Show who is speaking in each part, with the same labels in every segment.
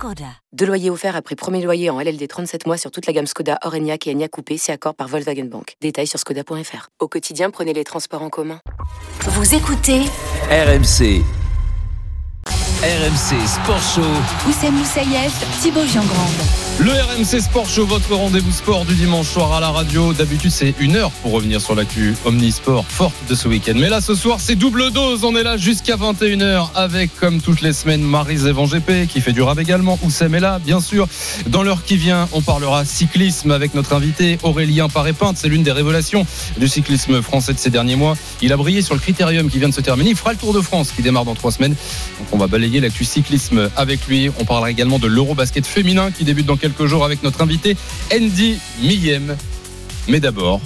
Speaker 1: Skoda. Deux loyers offerts après premier loyer en LLD 37 mois sur toute la gamme Skoda, Orenia et Enya Coupé, c'est accord par Volkswagen Bank. Détails sur skoda.fr. Au quotidien, prenez les transports en commun.
Speaker 2: Vous écoutez
Speaker 3: RMC. RMC Sport Show.
Speaker 2: Oussem Moussaïef, Thibaut Giangrande.
Speaker 4: Le RMC Sport Show, votre rendez-vous sport du dimanche soir à la radio. D'habitude, c'est une heure pour revenir sur l'actu Omnisport forte de ce week-end. Mais là, ce soir, c'est double dose. On est là jusqu'à 21h avec, comme toutes les semaines, Marise Evan qui fait du rap également. Oussem est là, bien sûr. Dans l'heure qui vient, on parlera cyclisme avec notre invité Aurélien Paré-Pinte. C'est l'une des révélations du cyclisme français de ces derniers mois. Il a brillé sur le critérium qui vient de se terminer. Il fera le Tour de France qui démarre dans trois semaines. Donc, on va balayer l'actu cyclisme avec lui. On parlera également de l'Eurobasket féminin qui débute dans quelques jours avec notre invité Andy Millem. Mais d'abord,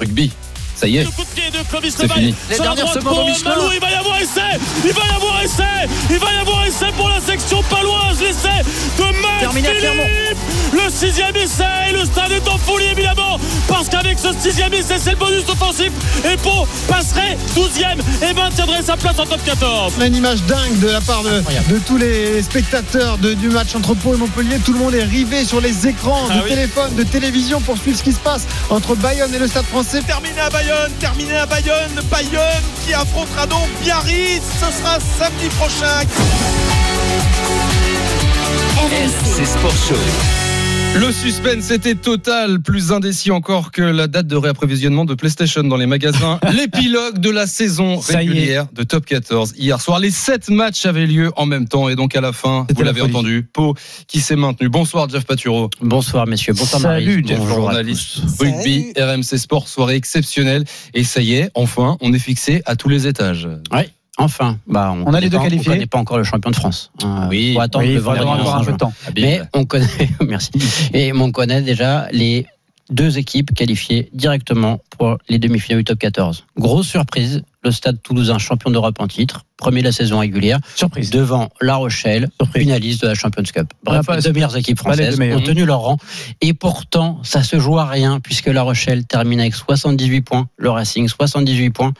Speaker 4: rugby. Ça y est. C'est fini.
Speaker 5: Les dernières secondes au Michelin. il va y avoir essai. Il va y avoir essai. Il va y avoir essai pour la section paloise. L'essai de Max Philippe. Le sixième essai. Le stade est en folie évidemment. Parce qu'avec ce sixième essai, c'est le bonus offensif. Et Pau passerait 12e et maintiendrait sa place en top 14.
Speaker 6: On a une image dingue de la part de, de tous les spectateurs de, du match entre Pau et Montpellier. Tout le monde est rivé sur les écrans
Speaker 5: Ah
Speaker 6: de
Speaker 5: oui.
Speaker 6: téléphone, de télévision pour suivre ce qui se passe entre Bayonne et le stade français.
Speaker 7: terminé à Bayonne, terminé à Bayonne, Bayonne qui affrontera donc Biarritz, ce sera samedi prochain.
Speaker 3: RMC Sport Show.
Speaker 4: Le suspense était total, plus indécis encore que la date de réapprovisionnement de PlayStation dans les magasins. L'épilogue de la saison
Speaker 6: Ça
Speaker 4: régulière de Top 14. Hier soir, les sept matchs avaient lieu en même temps et donc à la fin, vous
Speaker 6: la
Speaker 4: l'avez entendu, Pau qui s'est maintenu. Bonsoir Jeff Paturo.
Speaker 8: Bonsoir messieurs, bonsoir
Speaker 4: Salut
Speaker 8: Marie.
Speaker 4: Jeff,
Speaker 8: Bonjour à
Speaker 4: journaliste
Speaker 8: tous.
Speaker 4: rugby, RMC Sport, soirée exceptionnelle. Et ça y est, enfin, on est fixé à tous les étages.
Speaker 8: Enfin, bah,
Speaker 6: On a les deux
Speaker 8: pas-
Speaker 6: qualifiés.
Speaker 8: On connaît pas encore le champion de France. Euh,
Speaker 4: Oui.
Speaker 8: faut attendre
Speaker 6: Oui,
Speaker 8: le
Speaker 6: encore un
Speaker 8: 11
Speaker 6: peu de temps.
Speaker 8: Mais on connaît, merci. Et on connaît déjà les deux équipes qualifiées directement pour les demi-finales du top 14. Grosse surprise, le Stade Toulousain champion d'Europe en titre, premier de la saison régulière,
Speaker 6: Surprise.
Speaker 8: devant La Rochelle,
Speaker 6: Surprise.
Speaker 8: finaliste de la Champions Cup. Bref,
Speaker 6: Ah, pas-
Speaker 8: les deux meilleures équipes françaises
Speaker 6: meilleures.
Speaker 8: ont tenu leur rang. Et pourtant, ça se joue à rien puisque La Rochelle termine avec 78 points, le Racing 78 points.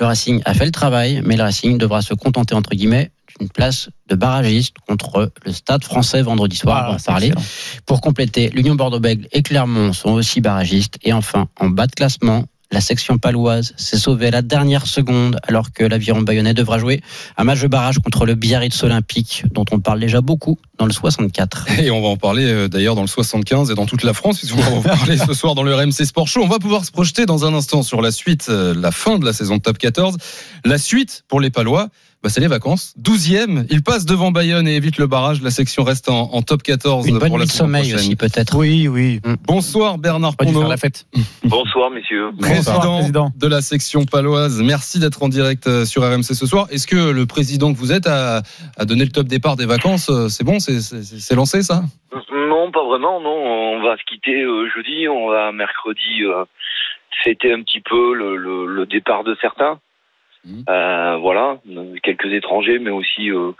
Speaker 8: Le Racing a fait le travail, mais le Racing devra se contenter, entre guillemets, d'une place de barragiste contre le Stade français vendredi soir.
Speaker 6: Ah,
Speaker 8: on va en
Speaker 6: c'est
Speaker 8: parler.
Speaker 6: excellent.
Speaker 8: Pour compléter, l'Union Bordeaux-Bègles et Clermont sont aussi barragistes. Et enfin, en bas de classement, la section paloise s'est sauvée à la dernière seconde alors que l'aviron bayonnais devra jouer un match de barrage contre le Biarritz Olympique dont on parle déjà beaucoup dans le 64.
Speaker 4: Et on va en parler euh, d'ailleurs dans le 75 et dans toute la France, puisqu'on va en parler ce soir dans le RMC Sport Show. On va pouvoir se projeter dans un instant sur la suite, euh, la fin de la saison de Top 14. La suite pour les Palois, bah, c'est les vacances. 12e, ils passent devant Bayonne et évitent le barrage. La section reste en, en Top 14
Speaker 8: Une bonne
Speaker 4: pour la
Speaker 8: nuit de sommeil
Speaker 4: prochaine.
Speaker 8: aussi peut-être.
Speaker 6: Oui, oui.
Speaker 4: Bonsoir Bernard
Speaker 6: Pas la fête.
Speaker 9: Bonsoir messieurs.
Speaker 4: président,
Speaker 6: Bonsoir, président.
Speaker 4: de la section paloise. Merci d'être en direct euh, sur RMC ce soir. Est-ce que le président que vous êtes a, a donné le top départ des vacances Euh, C'est bon, c'est- lancé ça?
Speaker 9: Non, pas vraiment, non. On va se quitter euh, jeudi, on va mercredi euh, fêter un petit peu le, le- le départ de certains.
Speaker 4: Mhm.
Speaker 9: Euh, voilà, quelques étrangers, mais aussi, euh,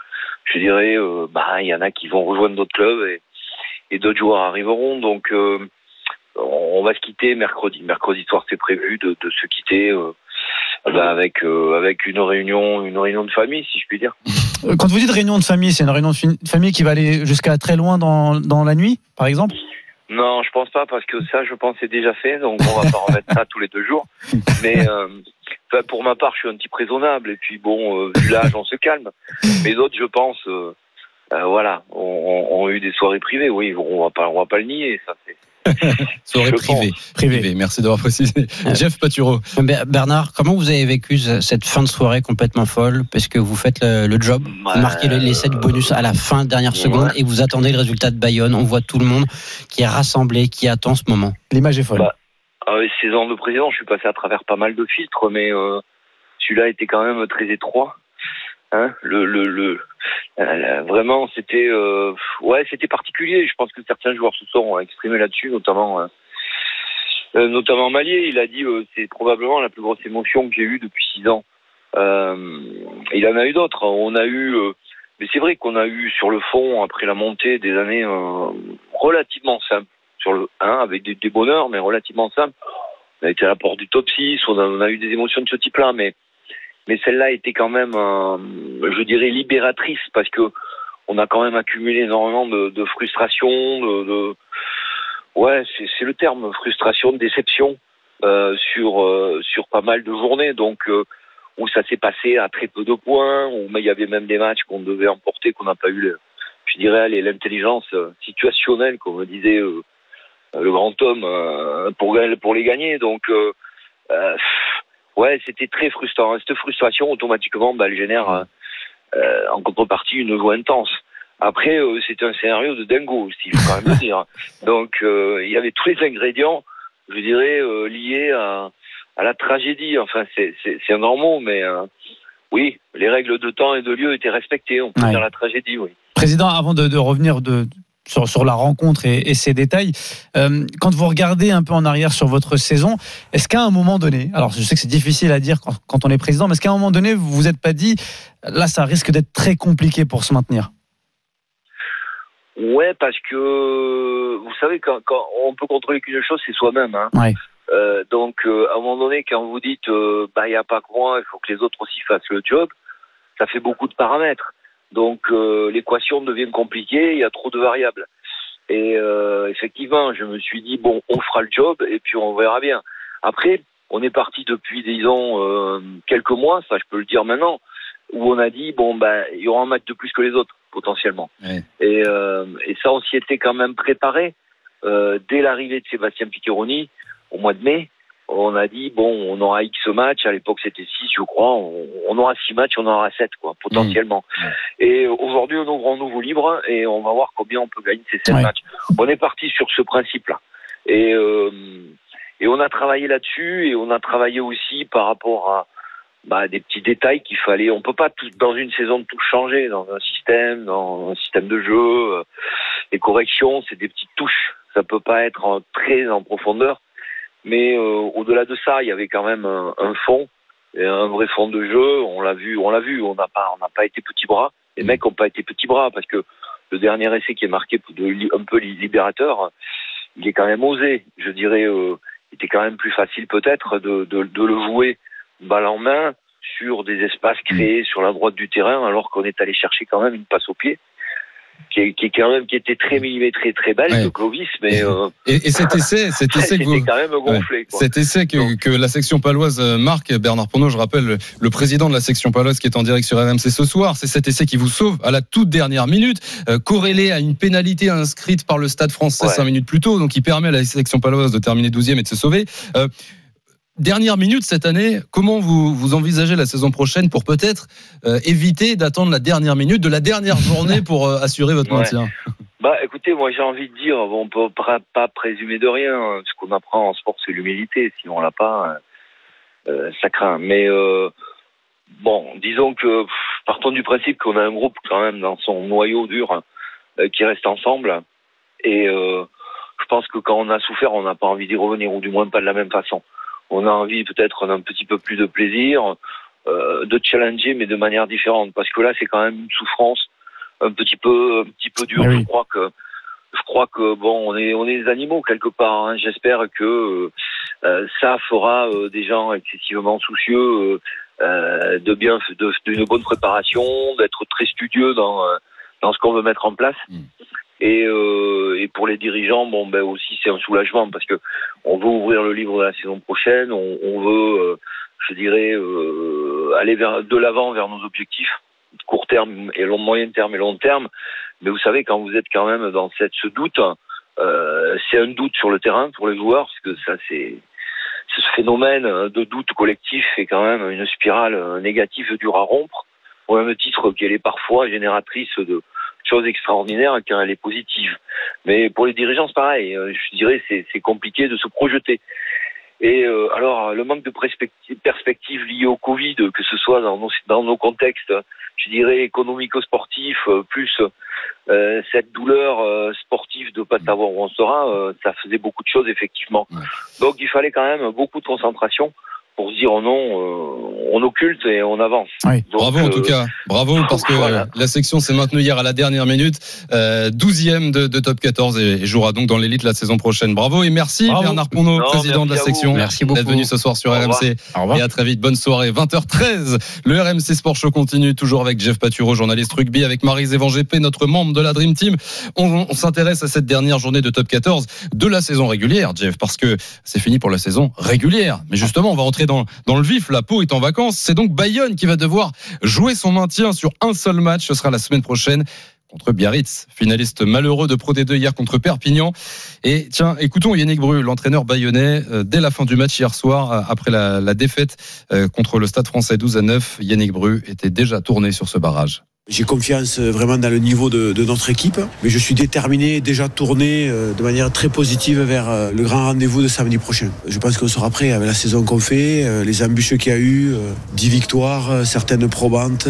Speaker 9: je dirais, euh, bah, il y en a qui vont rejoindre d'autres clubs et, et d'autres joueurs arriveront. Donc, on va se quitter mercredi. Mercredi soir, c'est prévu de, de se quitter bah, avec avec une réunion, une réunion de famille, si je puis dire.
Speaker 6: Quand vous dites réunion de famille, c'est une réunion de famille qui va aller jusqu'à très loin dans, dans la nuit, par exemple?
Speaker 9: Non, je pense pas parce que ça, je pense, c'est déjà fait, donc on va pas remettre ça tous les deux jours. Mais enfin, pour ma part, je suis un petit raisonnable et puis bon, euh, vu l'âge, on se calme. Mais les autres, je pense, euh, euh, voilà, ont, ont- ont eu des soirées privées. Oui, on va pas, on va pas le nier, ça. C'est
Speaker 4: Soirée
Speaker 9: Je
Speaker 4: privée.
Speaker 6: Privé.
Speaker 4: Merci d'avoir précisé. Jeff Paturo.
Speaker 8: Ber- Bernard, comment vous avez vécu ce- cette fin de soirée complètement folle? Parce que vous faites le, le job, vous
Speaker 9: Ouais,
Speaker 8: marquez le- les 7
Speaker 9: euh,
Speaker 8: bonus à la fin, dernière seconde,
Speaker 9: ouais.
Speaker 8: et vous attendez le résultat de Bayonne. On voit tout le monde qui est rassemblé, qui attend ce moment.
Speaker 6: L'image est folle.
Speaker 9: Bah, avec ces ans de président, je suis passé à travers pas mal de filtres, mais euh, celui-là était quand même très étroit. Hein, le, le, le, vraiment, c'était, euh, ouais, c'était particulier. Je pense que certains joueurs se sont exprimés là-dessus, notamment euh, Euh, notamment Malier, il a dit euh, c'est probablement la plus grosse émotion que j'ai eue depuis six ans. Il en a eu d'autres. On a eu, mais c'est vrai qu'on a eu sur le fond après la montée des années relativement simples sur le 1 avec des, bonheurs, mais relativement simples. On a été à la porte du top 6, on a, eu des émotions de ce type-là, mais mais celle-là était quand même, euh, je dirais, libératrice parce que on a quand même accumulé énormément de, frustration, de, ouais, c'est le terme, frustration, de déception euh, sur euh, sur pas mal de journées, donc où ça s'est passé à très peu de points, où il y avait même des matchs qu'on devait emporter, qu'on n'a pas eu, je dirais, l'intelligence situationnelle, comme disait le grand homme, euh, pour les gagner, donc euh, euh, ouais, c'était très frustrant. Cette frustration, automatiquement, bah, elle génère en contrepartie une joie intense. Après, c'était un scénario de dingo il faut quand même le dire. Donc, il y avait tous les ingrédients, je dirais, liés à, à la tragédie. Enfin, c'est c'est- c'est un grand mot, mais euh, oui, les règles de temps et de lieu étaient respectées. On peut
Speaker 10: Ouais.
Speaker 9: dire la tragédie, oui.
Speaker 10: Président, avant de, de revenir de, sur, sur la rencontre et, et ses détails, euh, quand vous regardez un peu en arrière sur votre saison, est-ce qu'à un moment donné, alors je sais que c'est difficile à dire quand, quand on est président, mais est-ce qu'à un moment donné, vous vous êtes pas dit, là, ça risque d'être très compliqué pour se maintenir?
Speaker 9: Ouais, parce que vous savez, quand, quand on peut contrôler qu'une chose, c'est soi-même. Hein.
Speaker 10: Ouais.
Speaker 9: Euh, donc, euh, à un moment donné, quand vous dites, bah, il n'y a pas que moi, il faut que les autres aussi fassent le job, ça fait beaucoup de paramètres. Donc, euh, l'équation devient compliquée, il y a trop de variables. Et euh, effectivement, je me suis dit, bon, on fera le job et puis on verra bien. Après, on est parti depuis, disons, euh, quelques mois, ça je peux le dire maintenant, où on a dit, bon, ben, il y aura un match de plus que les autres, potentiellement.
Speaker 4: Ouais.
Speaker 9: Et, euh, et ça, on s'y était quand même préparé. Euh, dès l'arrivée de Sébastien Piccheroni, au mois de mai, on a dit, bon, on aura X matchs, à l'époque c'était 6, je crois, on, on aura 6 matchs, on aura 7, quoi, potentiellement. Et aujourd'hui, on ouvre un nouveau livre et on va voir combien on peut gagner ces 7
Speaker 10: Ouais.
Speaker 9: matchs. On est parti sur ce principe-là. Et, euh, et on a travaillé là-dessus et on a travaillé aussi par rapport à bah, des petits détails qu'il fallait. On peut pas tout, dans une saison tout changer, dans un système, dans un système de jeu. euh, Les corrections, c'est des petites touches. Ça peut pas être en- très en profondeur. Mais euh, au-delà de ça, il y avait quand même un, un fond, un vrai fond de jeu. On l'a vu, on l'a vu. On n'a pas, on n'a pas été petits bras. Les mecs n'ont pas été petits bras parce que le dernier essai qui est marqué de, li- un peu libérateur, il est quand même osé. Je dirais, euh, il était quand même plus facile peut-être de, de, de le jouer balle en main sur des espaces créés sur la droite du terrain, alors qu'on est allé chercher quand même une passe au pied qui, est, qui est quand même qui était très millimétrée, très belle
Speaker 4: Ouais.
Speaker 9: de Clovis, mais euh,
Speaker 4: Et, et cet essai, cet essai que
Speaker 9: c'était
Speaker 4: vous,
Speaker 9: quand même gonflé. quoi.
Speaker 4: Cet essai que, que la section paloise euh, marque, Bernard Pournot, je rappelle, le, président de la section paloise qui est en direct sur RMC ce soir, c'est cet essai qui vous sauve à la toute dernière minute, euh, corrélé à une pénalité inscrite par le Stade français
Speaker 9: Ouais.
Speaker 4: cinq minutes plus tôt, donc qui permet à la section paloise de terminer 12e et de se sauver. Euh, Dernière minute cette année, comment vous, vous envisagez la saison prochaine pour peut-être euh, éviter d'attendre la dernière minute de la dernière journée pour euh, assurer votre
Speaker 9: Ouais.
Speaker 4: maintien?
Speaker 9: Bah, écoutez, moi j'ai envie de dire, on peut pas, présumer de rien. hein. Ce qu'on apprend en sport, c'est l'humilité. Si on l'a pas, euh, ça craint. Mais bon, disons que pff, partons du principe qu'on a un groupe quand même dans son noyau dur euh, qui reste ensemble. Et je pense que quand on a souffert, on n'a pas envie d'y revenir, ou du moins pas de la même façon. On a envie peut-être d'un petit peu plus de plaisir, euh, de challenger, mais de manière différente. Parce que là, c'est quand même une souffrance un petit peu, un petit peu dure.
Speaker 10: Ah oui.
Speaker 9: Je crois que, je crois que bon, on est, on est des animaux quelque part. hein. J'espère que euh, ça fera euh, des gens excessivement soucieux euh, de bien, de- d'une bonne préparation, d'être très studieux dans dans ce qu'on veut mettre en place. Et, euh, et pour les dirigeants, bon ben aussi c'est un soulagement parce que on veut ouvrir le livre de la saison prochaine, on, on veut, euh, je dirais, euh, aller vers de l'avant vers nos objectifs court terme et long, moyen terme et long terme. Mais vous savez quand vous êtes quand même dans cette ce doute, euh, c'est un doute sur le terrain pour les joueurs parce que ça c'est ce phénomène de doute collectif est quand même une spirale négative dure à rompre, au même titre qu'elle est parfois génératrice de choses extraordinaires quand elle est positive. Mais pour les dirigeants, c'est pareil. Euh, Je dirais c'est c'est compliqué de se projeter. Et euh, alors, le manque de perspective, perspective liée au Covid, que ce soit dans nos, dans nos contextes, je dirais, économico-sportifs, euh, plus euh, cette douleur euh, sportive de pas savoir où on sera, ça faisait beaucoup de choses, effectivement. Donc, il fallait quand même beaucoup de concentration pour se dire oh non, euh, on occulte et on avance.
Speaker 10: Oui.
Speaker 9: Donc,
Speaker 4: Bravo en tout
Speaker 9: euh,
Speaker 4: cas, bravo parce que
Speaker 9: voilà.
Speaker 4: euh, la section s'est maintenue hier à la dernière minute, euh, 12e de, de top 14 et, et jouera donc dans l'élite la saison prochaine. Bravo et merci
Speaker 10: Bravo.
Speaker 4: Bernard Pournot,
Speaker 9: Non,
Speaker 4: président de la section.
Speaker 8: Merci beaucoup.
Speaker 4: d'être venu ce soir sur
Speaker 9: Au.
Speaker 4: RMC. Et à très vite, bonne soirée. 20h13, le RMC Sport Show continue toujours avec Jeff Patureau, journaliste rugby, avec Marie Zévan GP, notre membre de la Dream Team. On, on s'intéresse à cette dernière journée de top 14 de la saison régulière, Jeff, parce que c'est fini pour la saison régulière. Mais justement, on va entrer dans, le vif. La peau est en vacances. C'est donc Bayonne qui va devoir jouer son maintien sur un seul match. Ce sera la semaine prochaine contre Biarritz, finaliste malheureux de Pro D2 hier contre Perpignan. Et tiens, écoutons Yannick Bru, l'entraîneur bayonnais, euh, dès la fin du match hier soir, euh, après la, la défaite euh, contre le Stade français 12 à 9, Yannick Bru était déjà tourné sur ce barrage.
Speaker 11: J'ai confiance euh, vraiment dans le niveau de, de notre équipe, mais je suis déterminé, déjà tourné euh, de manière très positive vers euh, le grand rendez-vous de samedi prochain. Je pense qu'on sera prêt avec la saison qu'on fait, les embûches qu'il y a eu, euh, 10 victoires, certaines probantes.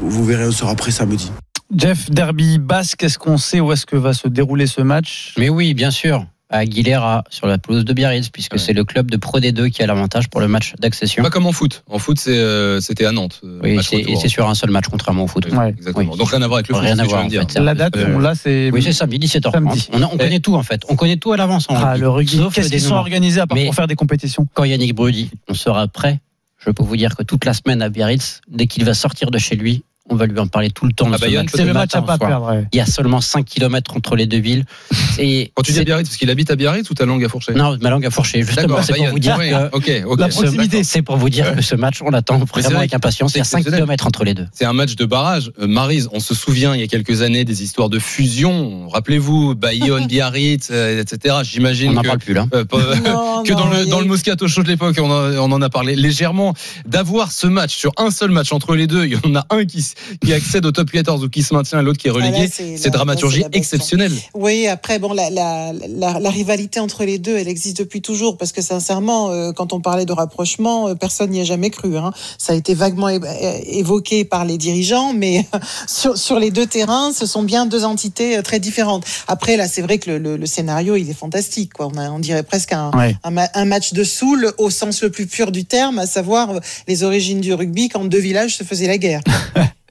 Speaker 11: Vous verrez, on sera prêt samedi.
Speaker 10: Jeff, derby basque, est-ce qu'on sait où est-ce que va se dérouler ce match?
Speaker 8: Mais oui, bien sûr. À Aguilera, sur la pelouse de Biarritz, puisque
Speaker 4: Ouais.
Speaker 8: c'est le club de Pro D2 qui a l'avantage pour le match d'accession.
Speaker 4: Pas comme en foot. En foot, euh, c'était à Nantes. euh,
Speaker 8: Oui,
Speaker 4: match
Speaker 8: c'est-
Speaker 4: retour.
Speaker 8: et c'est sur un seul match, contrairement au foot.
Speaker 4: Oui,
Speaker 10: Ouais.
Speaker 4: Exactement.
Speaker 8: Oui.
Speaker 4: Donc rien à voir avec le foot.
Speaker 8: Rien à voir, en fait.
Speaker 10: La date,
Speaker 8: Euh,
Speaker 10: on- c'est.
Speaker 8: Oui, c'est samedi, 17h30.
Speaker 10: Samedi.
Speaker 8: On, a- on connaît tout, en fait. On connaît tout à l'avance. en
Speaker 10: Ah, le rugby.
Speaker 8: Sauf
Speaker 10: Qu'est-ce qu'ils sont organisés à part
Speaker 8: Mais-
Speaker 10: pour faire des compétitions
Speaker 8: Quand Yannick Bru dit on sera prêt, je peux vous dire que toute la semaine à Biarritz, dès qu'il va sortir de chez lui, on va lui en parler tout le temps.
Speaker 4: À Bayonne,
Speaker 8: match,
Speaker 10: C'est le match à pas perdre. ouais.
Speaker 8: Il y a seulement 5 km entre les deux villes. Et
Speaker 4: Quand tu dis
Speaker 8: c'est-
Speaker 4: Biarritz, parce qu'il habite à Biarritz ou ta langue à fourcher
Speaker 8: Non, ma langue a fourché. Justement,
Speaker 4: D'accord,
Speaker 8: c'est pour vous dire que.
Speaker 10: La
Speaker 4: Ce-
Speaker 10: proximité.
Speaker 8: c'est pour vous dire que ce match, on l'attend vraiment
Speaker 4: vrai
Speaker 8: avec impatience. Il y a
Speaker 4: c'est
Speaker 8: 5
Speaker 4: exceptionnel.
Speaker 8: km entre les deux.
Speaker 4: C'est un match de barrage. Euh, Maryse, on se souvient il y a quelques années des histoires de fusion. Rappelez-vous, Bayonne, Biarritz, euh, etc.
Speaker 8: On
Speaker 4: J'imagine
Speaker 8: n'en
Speaker 4: que,
Speaker 8: parle plus là.
Speaker 4: euh,
Speaker 12: Non,
Speaker 4: que
Speaker 12: non,
Speaker 4: dans le, dans Moscato Show de l'époque, on, en- on a parlé légèrement. D'avoir ce match sur un seul match entre les deux, il y en a un qui, s- qui accède au top 14 ou qui se maintient, l'autre qui est relégué.
Speaker 12: c'est-
Speaker 4: dramaturgie
Speaker 12: là,
Speaker 4: exceptionnelle.
Speaker 12: Oui, après, bon, la, la, la, la rivalité entre les deux, elle existe depuis toujours, parce que sincèrement, euh, quand on parlait de rapprochement, euh, personne n'y a jamais cru. Hein. Ça a été vaguement évoqué par les dirigeants, mais sur, sur les deux terrains, ce sont bien deux entités euh, très différentes. Après, là, c'est vrai que le, le, le scénario, il est fantastique. Quoi. On, a, on dirait presque un,
Speaker 10: Ouais.
Speaker 12: un, ma- un match de soul au sens le plus pur du terme, à savoir les origines du rugby quand deux villages se faisaient la guerre.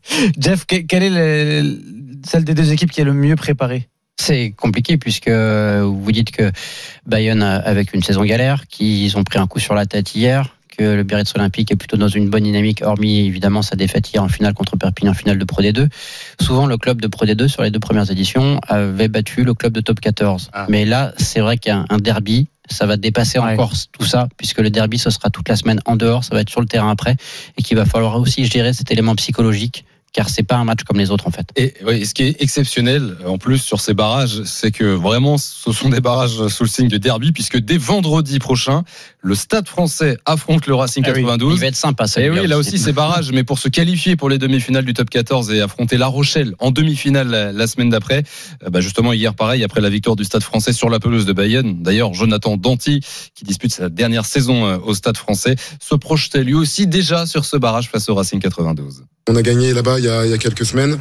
Speaker 10: Jeff, que- quelle est le- celle des deux équipes qui est le mieux préparée?
Speaker 8: C'est compliqué puisque vous dites que Bayonne, a- avec une saison galère, qu'ils ont pris un coup sur la tête hier, que le Biarritz Olympique est plutôt dans une bonne dynamique, hormis évidemment sa défaite hier en finale contre Perpignan, en finale de Pro D2. Souvent, le club de Pro D2 sur les deux premières éditions avait battu le club de Top 14.
Speaker 4: Ah.
Speaker 8: Mais là, c'est vrai qu'il y a un derby. Ça va dépasser
Speaker 10: Ouais.
Speaker 8: encore tout ça, puisque le derby, ce sera toute la semaine en dehors, ça va être sur le terrain après, et qu'il va falloir aussi gérer cet élément psychologique, car c'est pas un match comme les autres en fait.
Speaker 4: Et oui, ce qui est exceptionnel en plus sur ces barrages, c'est que vraiment ce sont des barrages sous le signe de derby, puisque dès vendredi prochain, le Stade français affronte le Racing
Speaker 8: Ah oui,
Speaker 4: 92.
Speaker 8: Il va être sympa, ça.
Speaker 4: Et
Speaker 8: le
Speaker 4: oui, là aussi, c'est barrage, mais pour se qualifier pour les demi-finales du top 14 et affronter La Rochelle en demi-finale la, la semaine d'après, euh, bah justement, hier, pareil, après la victoire du Stade français sur la pelouse de Bayonne, d'ailleurs, Jonathan Danty, qui dispute sa dernière saison euh, au Stade français, se projetait lui aussi déjà sur ce barrage face au Racing 92.
Speaker 13: On a gagné là-bas il y, a, quelques semaines,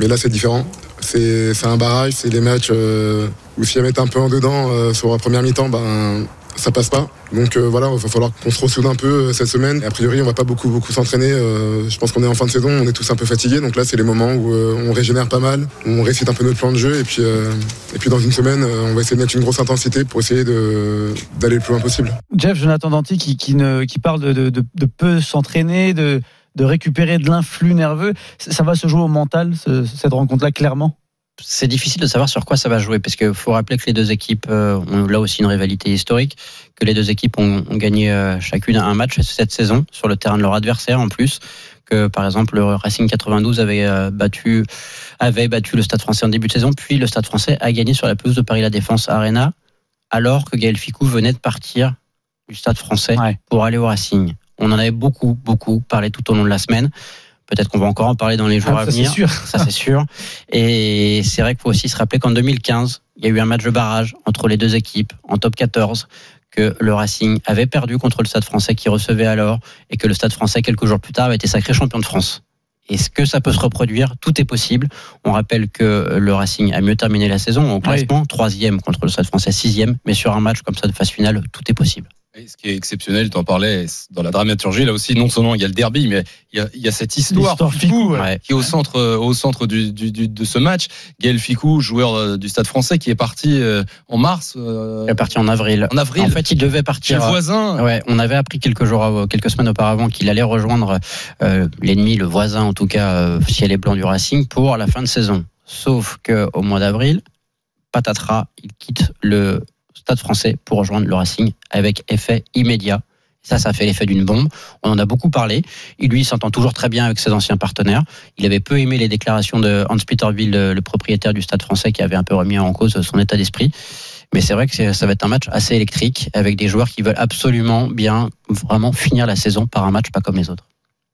Speaker 13: mais là c'est différent. C'est un barrage, c'est des matchs euh, où si elle met un peu en dedans euh, sur la première mi-temps, ben ça passe pas. Donc euh, voilà, il va falloir qu'on se ressoude un peu cette semaine. A priori, on va pas beaucoup beaucoup s'entraîner. Je pense qu'on est en fin de saison, on est tous un peu fatigués. Donc là, c'est les moments où on régénère pas mal, où on récite un peu notre plan de jeu. Et puis, dans une semaine, on va essayer de mettre une grosse intensité pour essayer d'aller le plus loin possible.
Speaker 10: Jeff, Jonathan Danty, qui, qui, parle de peu s'entraîner, de, de récupérer de l'influx nerveux. Ça va se jouer au mental, ce- cette rencontre-là, clairement?
Speaker 8: C'est difficile de savoir sur quoi ça va jouer parce qu'il faut rappeler que les deux équipes euh, ont là aussi une rivalité historique, que les deux équipes ont, ont gagné euh, chacune un match cette saison sur le terrain de leur adversaire en plus. Que par exemple le Racing 92 avait euh, battu avait battu le Stade Français en début de saison, puis le Stade Français a gagné sur la pelouse de Paris La Défense Arena, alors que Gaël Ficou venait de partir du Stade Français
Speaker 10: Ouais.
Speaker 8: pour aller au Racing. On en avait beaucoup beaucoup parlé tout au long de la semaine. Peut-être qu'on va encore en parler dans les jours
Speaker 10: Ah,
Speaker 8: à
Speaker 10: ça, c'est
Speaker 8: venir.
Speaker 10: sûr.
Speaker 8: Ça, c'est sûr. Et c'est vrai qu'il faut aussi se rappeler qu'en 2015, il y a eu un match de barrage entre les deux équipes en top 14, que le Racing avait perdu contre le Stade français qui recevait alors et que le Stade français, quelques jours plus tard, avait été sacré champion de France. Est-ce que ça peut se reproduire? Tout est possible. On rappelle que le Racing a mieux terminé la saison au classement, troisième contre le Stade français, sixième, mais sur un match comme ça de phase finale, tout est possible.
Speaker 4: Et ce qui est exceptionnel, tu en parlais dans la dramaturgie, là aussi, non seulement il y a le derby, mais il y a, il y a cette histoire,
Speaker 10: L'histoire
Speaker 4: Ficou,
Speaker 10: Ficou, ouais.
Speaker 4: qui est au centre, euh, au centre du, du- du- de ce match. Gaël Ficou, joueur euh, du Stade français, qui est parti euh, en mars. euh,
Speaker 8: Il est parti en avril.
Speaker 4: En avril.
Speaker 8: En fait, il devait
Speaker 4: chez
Speaker 8: partir.
Speaker 4: le voisin.
Speaker 8: Ouais, on avait appris quelques jours, quelques semaines auparavant qu'il allait rejoindre euh, l'ennemi, le voisin en tout cas, euh, ciel et blanc du Racing pour la fin de saison. Sauf que au mois d'avril, patatras, il quitte le Stade Français pour rejoindre le Racing avec effet immédiat. Ça, ça fait l'effet d'une bombe. On en a beaucoup parlé. Il lui s'entend toujours très bien avec ses anciens partenaires. Il avait peu aimé les déclarations de Hans-Peter Wild, le le propriétaire du Stade Français, qui avait un peu remis en cause son état d'esprit. Mais c'est vrai que ça va être un match assez électrique avec des joueurs qui veulent absolument bien vraiment finir la saison par un match pas comme les autres.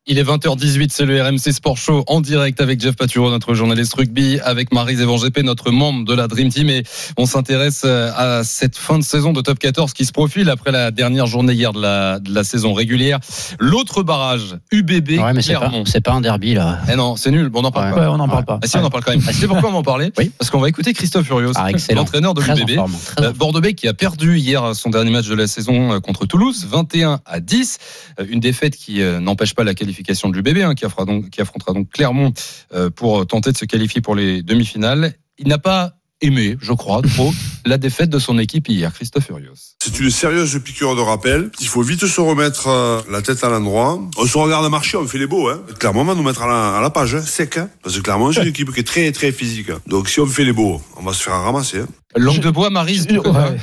Speaker 4: Il est 20h18, c'est le RMC Sport Show en direct avec Jeff Paturo, notre journaliste rugby, avec Marie Zévan GP, notre membre de la Dream Team. Et on s'intéresse euh, à cette fin de saison de top 14 qui se profile après la dernière journée hier de la, de la saison régulière. L'autre barrage, UBB
Speaker 8: Ouais, mais c'est pas,
Speaker 4: Clermont.
Speaker 8: c'est pas un derby là.
Speaker 4: Eh non, c'est nul. Bon, on n'en parle
Speaker 8: Ouais.
Speaker 4: pas.
Speaker 10: Ouais, on n'en parle pas.
Speaker 4: Ah si, on en parle quand même. Ah, c'est pourquoi on va en parler
Speaker 8: Oui.
Speaker 4: Parce qu'on va écouter Christophe Furios,
Speaker 8: Ah,
Speaker 4: l'entraîneur de l'UBB. Euh, Bordeaux-Bègles qui a perdu hier son dernier match de la saison euh, contre Toulouse, 21 à 10. Euh, Une défaite qui n'empêche pas la qualification de l'UBB, hein, qui, affrontera donc, qui affrontera donc Clermont euh, pour tenter de se qualifier pour les demi-finales. Il n'a pas aimé, je crois, trop, la défaite de son équipe hier, Christophe Furios.
Speaker 14: C'est une sérieuse piqûre de rappel. Il faut vite se remettre euh, la tête à l'endroit. On se regarde marcher, on fait les beaux. Hein. Clairement, on va nous mettre à la, à la page, hein, sec. Hein. Parce que clairement, c'est une équipe qui est très, très physique. Donc si on fait les beaux, on va se faire ramasser. Hein.
Speaker 4: Langue de bois, Marise. tu connais
Speaker 10: Ouais.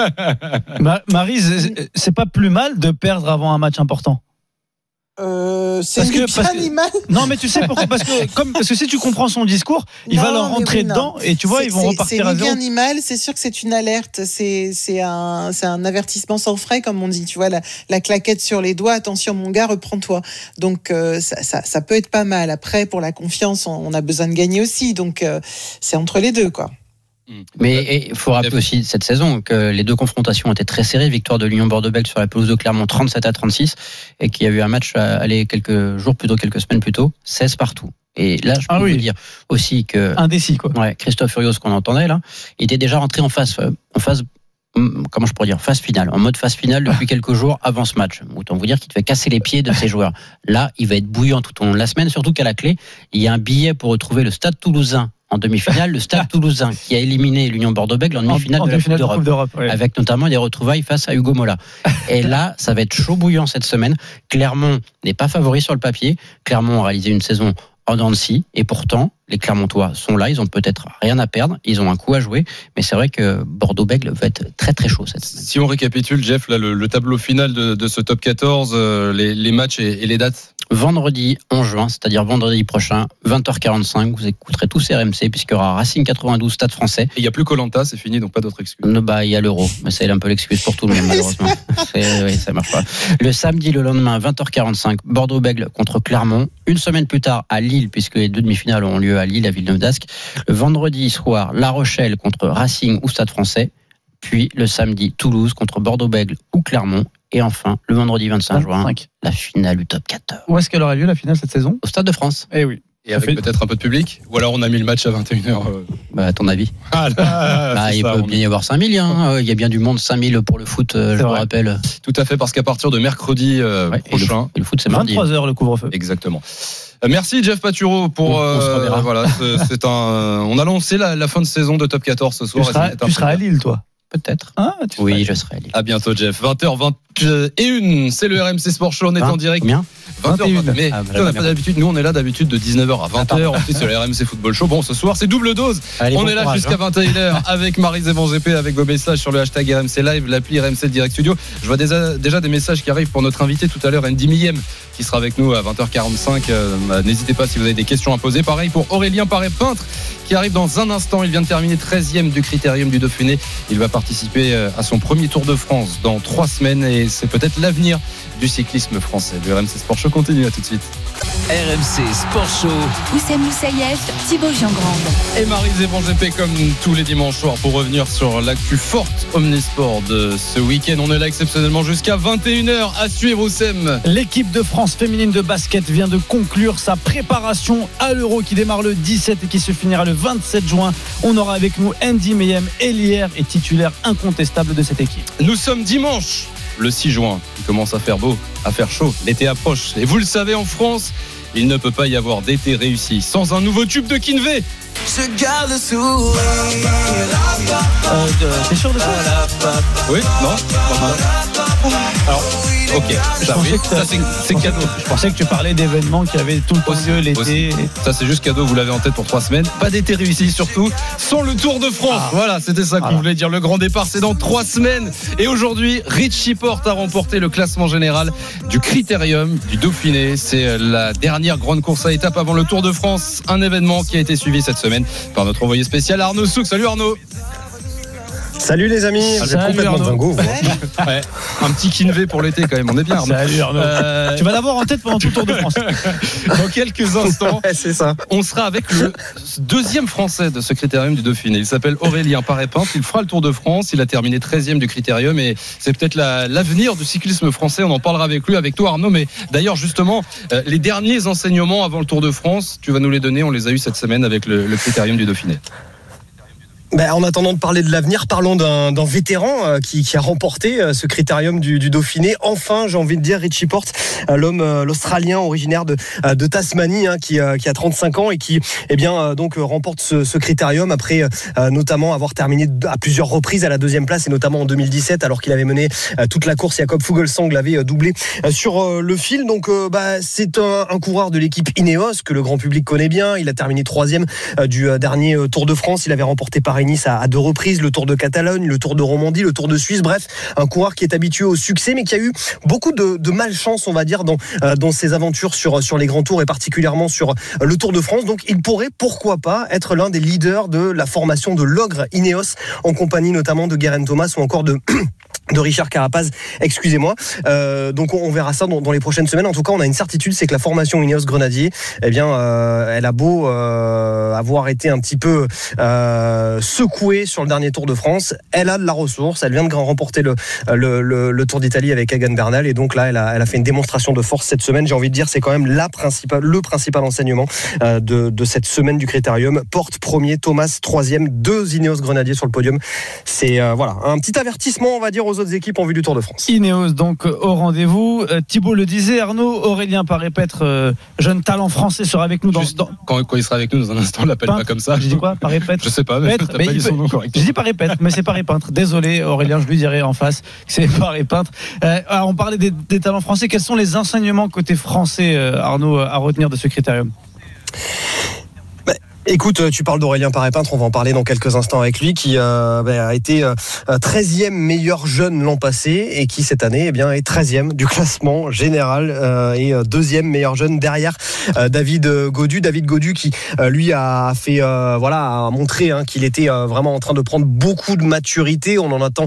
Speaker 10: Ma- Marie, c'est- c'est pas plus mal de perdre avant un match important.
Speaker 12: Euh, c'est
Speaker 10: que-
Speaker 12: bien
Speaker 10: parce que-
Speaker 12: animal.
Speaker 10: Non, mais tu sais pourquoi Parce que comme parce que si tu comprends son discours, il va leur rentrer
Speaker 12: oui,
Speaker 10: dedans et tu vois, ils vont repartir à
Speaker 12: C'est
Speaker 10: zéro.
Speaker 12: animal, c'est sûr que c'est une alerte, c'est c'est un, c'est un avertissement sans frais, comme on dit. Tu vois, la, la claquette sur les doigts, attention mon gars, reprends-toi. Donc euh, ça, ça, ça peut être pas mal. Après, pour la confiance, on, on a besoin de gagner aussi. Donc euh, c'est entre les deux, quoi.
Speaker 8: Mais il faut rappeler aussi cette saison que les deux confrontations ont été très serrées. Victoire de l'Union Bordeaux-Bègles sur la pelouse de Clermont 37 à 36 et qu'il y a eu un match à aller quelques jours plus tôt, quelques semaines plus tôt, 16 partout. Et là, je peux
Speaker 10: Ah
Speaker 8: vous
Speaker 10: oui.
Speaker 8: dire aussi que
Speaker 10: Indécis quoi.
Speaker 8: ouais, Christophe Furios qu'on entendait là, il était déjà rentré en phase, euh, en phase hum, comment je pourrais dire, phase finale, en mode phase finale depuis quelques jours avant ce match. Autant vous dire qu'il devait casser les pieds de ses joueurs. Là, il va être bouillant tout au long de la semaine, surtout qu'à la clé, il y a un billet pour retrouver le Stade Toulousain en demi-finale, le Stade Toulousain qui a éliminé l'Union Bordeaux-Bègles en demi-finale de la Coupe
Speaker 10: de
Speaker 8: d'Europe
Speaker 10: Coupe d'Europe. ouais.
Speaker 8: avec notamment des retrouvailles face à Hugo Mola. Et là, ça va être chaud bouillant cette semaine. Clermont n'est pas favori sur le papier. Clermont a réalisé une saison en dents de scie, et pourtant, les Clermontois sont là, ils ont peut-être rien à perdre, ils ont un coup à jouer, mais c'est vrai que Bordeaux-Bègles va être très très chaud cette semaine.
Speaker 4: Si on récapitule, Jeff, là, le, le tableau final de, de ce top 14, euh, les, les matchs et, et les dates
Speaker 8: Vendredi 11 juin, c'est-à-dire vendredi prochain, 20h45, vous écouterez tous RMC, puisqu'il y aura Racing 92, Stade français.
Speaker 4: Il n'y a plus Colanta, c'est fini, donc pas d'autres excuses.
Speaker 8: No, bah, il y a l'euro, mais c'est un peu l'excuse pour tout le monde, malheureusement. Oui, ça marche pas. Le samedi, le lendemain, 20h45, Bordeaux-Bègles contre Clermont. Une semaine plus tard, à Lille, puisque les deux demi-finales ont lieu à Lille, à Villeneuve d'Ascq. Le vendredi soir, La Rochelle contre Racing ou Stade français. Puis le samedi, Toulouse contre Bordeaux-Bègles ou Clermont. Et enfin, le vendredi 25 juin,
Speaker 10: 25.
Speaker 8: la finale du top 14.
Speaker 10: Où est-ce qu'elle aura lieu la finale cette saison?
Speaker 8: Au Stade de France.
Speaker 10: Eh oui.
Speaker 4: Et avec
Speaker 10: fait-
Speaker 4: peut-être un peu de public? Ou alors on a mis le match à 21h euh.
Speaker 8: Bah, à ton avis
Speaker 4: Ah, là,
Speaker 8: Bah, Il
Speaker 4: ça,
Speaker 8: peut
Speaker 4: on-
Speaker 8: bien y avoir 5000. Hein. Il y a bien du monde, 5000 pour le foot, euh, je vous rappelle.
Speaker 4: Tout à fait, parce qu'à partir de mercredi euh,
Speaker 8: Ouais, et, le,
Speaker 4: prochain,
Speaker 8: et le foot, c'est mardi.
Speaker 10: 23h le couvre-feu.
Speaker 4: Exactement. Merci Jeff Paturo pour
Speaker 8: On- on se
Speaker 4: euh,
Speaker 8: reverra.
Speaker 4: voilà c'est un on a lancé la, la fin de saison de top 14 ce
Speaker 10: Tu
Speaker 4: soir et
Speaker 10: seras, tu seras à. Lille toi.
Speaker 8: Peut-être.
Speaker 10: Hein à
Speaker 8: Oui, je serai à Lille.
Speaker 4: à bientôt Jeff. 20h21 c'est le RMC Sport Show. On est en
Speaker 8: Vingt-
Speaker 4: direct.
Speaker 8: Combien?
Speaker 4: 20h, mais
Speaker 10: Ah,
Speaker 8: bah,
Speaker 4: on n'a pas d'habitude nous on est là d'habitude de 19h à 20h ensuite c'est le RMC Football Show bon ce soir c'est double dose
Speaker 8: Allez,
Speaker 4: on
Speaker 8: bon
Speaker 4: est là jusqu'à
Speaker 8: hein.
Speaker 4: 21h avec Marie GP avec vos messages sur le hashtag RMC Live l'appli RMC Direct Studio je vois déjà, déjà des messages qui arrivent pour notre invité tout à l'heure Andy Millem qui sera avec nous à 20h45. Euh, bah, N'hésitez pas si vous avez des questions à poser. Pareil pour Aurélien Paré-Peintre qui arrive dans un instant. Il vient de terminer 13e du Critérium du Dauphiné. Il va participer euh, à son premier Tour de France dans trois semaines et c'est peut-être l'avenir du cyclisme français. Le RMC Sport Show continue. À tout de suite.
Speaker 3: RMC Sport Show.
Speaker 2: Oussem Moussaïef, Thibaut Giangrande.
Speaker 4: Et Marie Zéban GP comme tous les dimanches soirs pour revenir sur l'actu forte Omnisport de ce week-end. On est là exceptionnellement jusqu'à 21h à suivre Oussem.
Speaker 10: L'équipe de France féminine de basket vient de conclure sa préparation à l'Euro qui démarre le 17 et qui se finira le 27 juin. On aura avec nous Andy Mayhem, Elière et titulaire incontestable de cette équipe.
Speaker 4: Nous sommes dimanche le 6 juin. Il commence à faire beau, à faire chaud. L'été approche. Et vous le savez, en France, il ne peut pas y avoir d'été réussi sans un nouveau tube de Kinvey.
Speaker 15: Je garde le sourire.
Speaker 10: T'es sûr de ça
Speaker 4: Oui, non Alors, ok, ça, oui, ça, c'est c'est cadeau.
Speaker 10: Je pensais que tu parlais d'événements qui avaient tout le temps lieu l'été.
Speaker 4: Aussi. Ça, c'est juste cadeau, vous l'avez en tête pour trois semaines. Pas d'été réussi, surtout, sans le Tour de France. Voilà, c'était ça qu'on voulait dire. Le grand départ, c'est dans trois semaines. Et aujourd'hui, Richie Porte a remporté le classement général du Critérium du Dauphiné. C'est la dernière grande course à étapes avant le Tour de France. Un événement qui a été suivi cette par notre envoyé spécial Arnaud Souk. Salut Arnaud.
Speaker 16: Salut les amis, vous êtes complètement dingo.
Speaker 4: Ouais, un petit Kinvé pour l'été quand même, on est bien Arnaud.
Speaker 10: Salut Arnaud.
Speaker 4: Euh,
Speaker 10: Tu vas l'avoir en tête pendant tout le Tour de France.
Speaker 4: Dans quelques instants,
Speaker 16: c'est ça.
Speaker 4: on sera avec le deuxième français de ce critérium du Dauphiné. Il s'appelle Aurélien Paré-Peintre. Il fera le Tour de France. Il a terminé 13e du critérium et c'est peut-être la- l'avenir du cyclisme français. On en parlera avec lui, avec toi Arnaud. Mais d'ailleurs, justement, euh, les derniers enseignements avant le Tour de France, tu vas nous les donner. On les a eu cette semaine avec le, le critérium du Dauphiné.
Speaker 16: Ben, en attendant de parler de l'avenir, parlons d'un vétéran euh, qui, qui a remporté euh, ce critérium du, du Dauphiné. Enfin, j'ai envie de dire, Richie Porte, euh, l'homme, l'Australien originaire de, de Tasmanie, hein, qui, qui a 35 ans et qui, eh bien, donc remporte ce, ce critérium après, euh, notamment avoir terminé à plusieurs reprises à la deuxième place et notamment en 2017, alors qu'il avait mené toute la course. Jacob Fugelsang l'avait doublé sur le fil. Donc, euh, bah, c'est un, un coureur de l'équipe Ineos que le grand public connaît bien. Il a terminé troisième du dernier Tour de France. Il avait remporté Paris-Nice à, deux reprises, le Tour de Catalogne, le Tour de Romandie, le Tour de Suisse. Bref, un coureur qui est habitué au succès, mais qui a eu beaucoup de, de malchance, on va dire, dans, euh, dans ses aventures sur, sur les grands tours et particulièrement sur euh, le Tour de France. Donc, il pourrait, pourquoi pas, être l'un des leaders de la formation de l'ogre Ineos, en compagnie notamment de Guerin Thomas ou encore de de Richard Carapaz, excusez-moi. Euh, donc on verra ça dans, les prochaines semaines. En tout cas, on a une certitude, c'est que la formation Ineos Grenadier, eh bien, euh, elle a beau euh, avoir été un petit peu secouée sur le dernier Tour de France, elle a de la ressource. Elle vient de remporter le, Tour d'Italie avec Hagan Bernal, et donc là, elle a, fait une démonstration de force cette semaine. J'ai envie de dire, c'est quand même le principal enseignement de, cette semaine du Critérium. Porte premier, Thomas troisième, deux Ineos Grenadiers sur le podium. C'est voilà un petit avertissement, on va dire, aux autres équipes en vue du Tour de France.
Speaker 10: Ineos donc au rendez-vous. Euh, Thibaut le disait, Arnaud, Aurélien Paré-Pêtre, euh, jeune talent français, sera avec nous dans. dans-
Speaker 4: Quand, quand il sera avec nous dans un instant, on l'appelle pas comme ça.
Speaker 10: Je dis quoi Paré-Pêtre
Speaker 4: Je sais pas, mais
Speaker 10: mais
Speaker 4: pas dit son nom.
Speaker 10: Je dis Paré-Pêtre, mais c'est Paré-Peintre. Désolé Aurélien, je lui dirai en face que c'est Paré-Peintre. Euh, alors, on parlait des, des talents français. Quels sont les enseignements côté français, euh, Arnaud, à retenir de ce critérium?
Speaker 16: Écoute, euh, tu parles d'Aurélien Paré-Peintre, on va en parler dans quelques instants avec lui, qui euh, ben, a été euh, 13e meilleur jeune l'an passé et qui cette année eh bien, est 13e du classement général euh, et euh, deuxième meilleur jeune derrière David Godu. David Godu qui lui a fait voilà a montré hein, qu'il était vraiment en train de prendre beaucoup de maturité. On en attend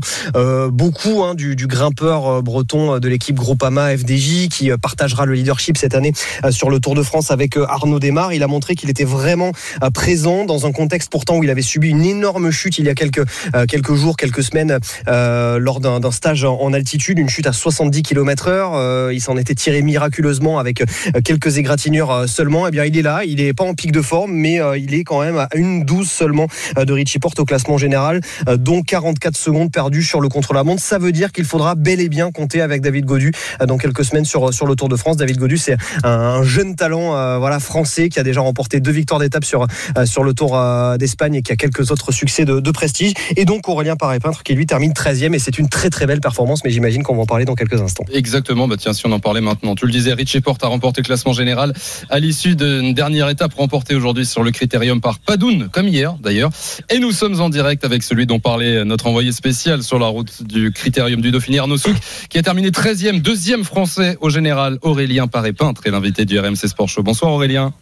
Speaker 16: beaucoup hein, du, du grimpeur breton de l'équipe Groupama FDJ qui partagera le leadership cette année sur le Tour de France avec Arnaud Desmar. Il a montré qu'il était vraiment présent dans un contexte pourtant où il avait subi une énorme chute il y a quelques, euh, quelques jours, quelques semaines euh, lors d'un stage en, altitude, une chute à 70 km heure. Euh, il s'en était tiré miraculeusement avec quelques égratignures seulement. Eh bien, il est là, il est pas en pic de forme, mais il est quand même à une douze seulement de Richie Porte au classement général, dont 44 secondes perdues sur le contre-la-montre. Ça veut dire qu'il faudra bel et bien compter avec David Godu dans quelques semaines sur, sur le Tour de France. David Godu, c'est un jeune talent euh, voilà, français qui a déjà remporté deux victoires d'étape sur, sur le Tour d'Espagne et qui a quelques autres succès de, prestige. Et donc Aurélien Paré-Peintre qui lui termine 13e et c'est une très très belle performance, mais j'imagine qu'on va en parler dans quelques instants.
Speaker 4: Exactement, bah tiens, si on en parlait maintenant. Tu le disais, Richie Porte a remporté le classement général à l'issue d'une dernière étape remportée aujourd'hui sur le critérium par Padoun, comme hier d'ailleurs. Et nous sommes en direct avec celui dont parlait notre envoyé spécial sur la route du critérium du Dauphiné, Arnaud Souk, qui a terminé 13e, deuxième français au général, Aurélien Paré-Peintre, et l'invité du RMC Sport Show. Bonsoir Aurélien.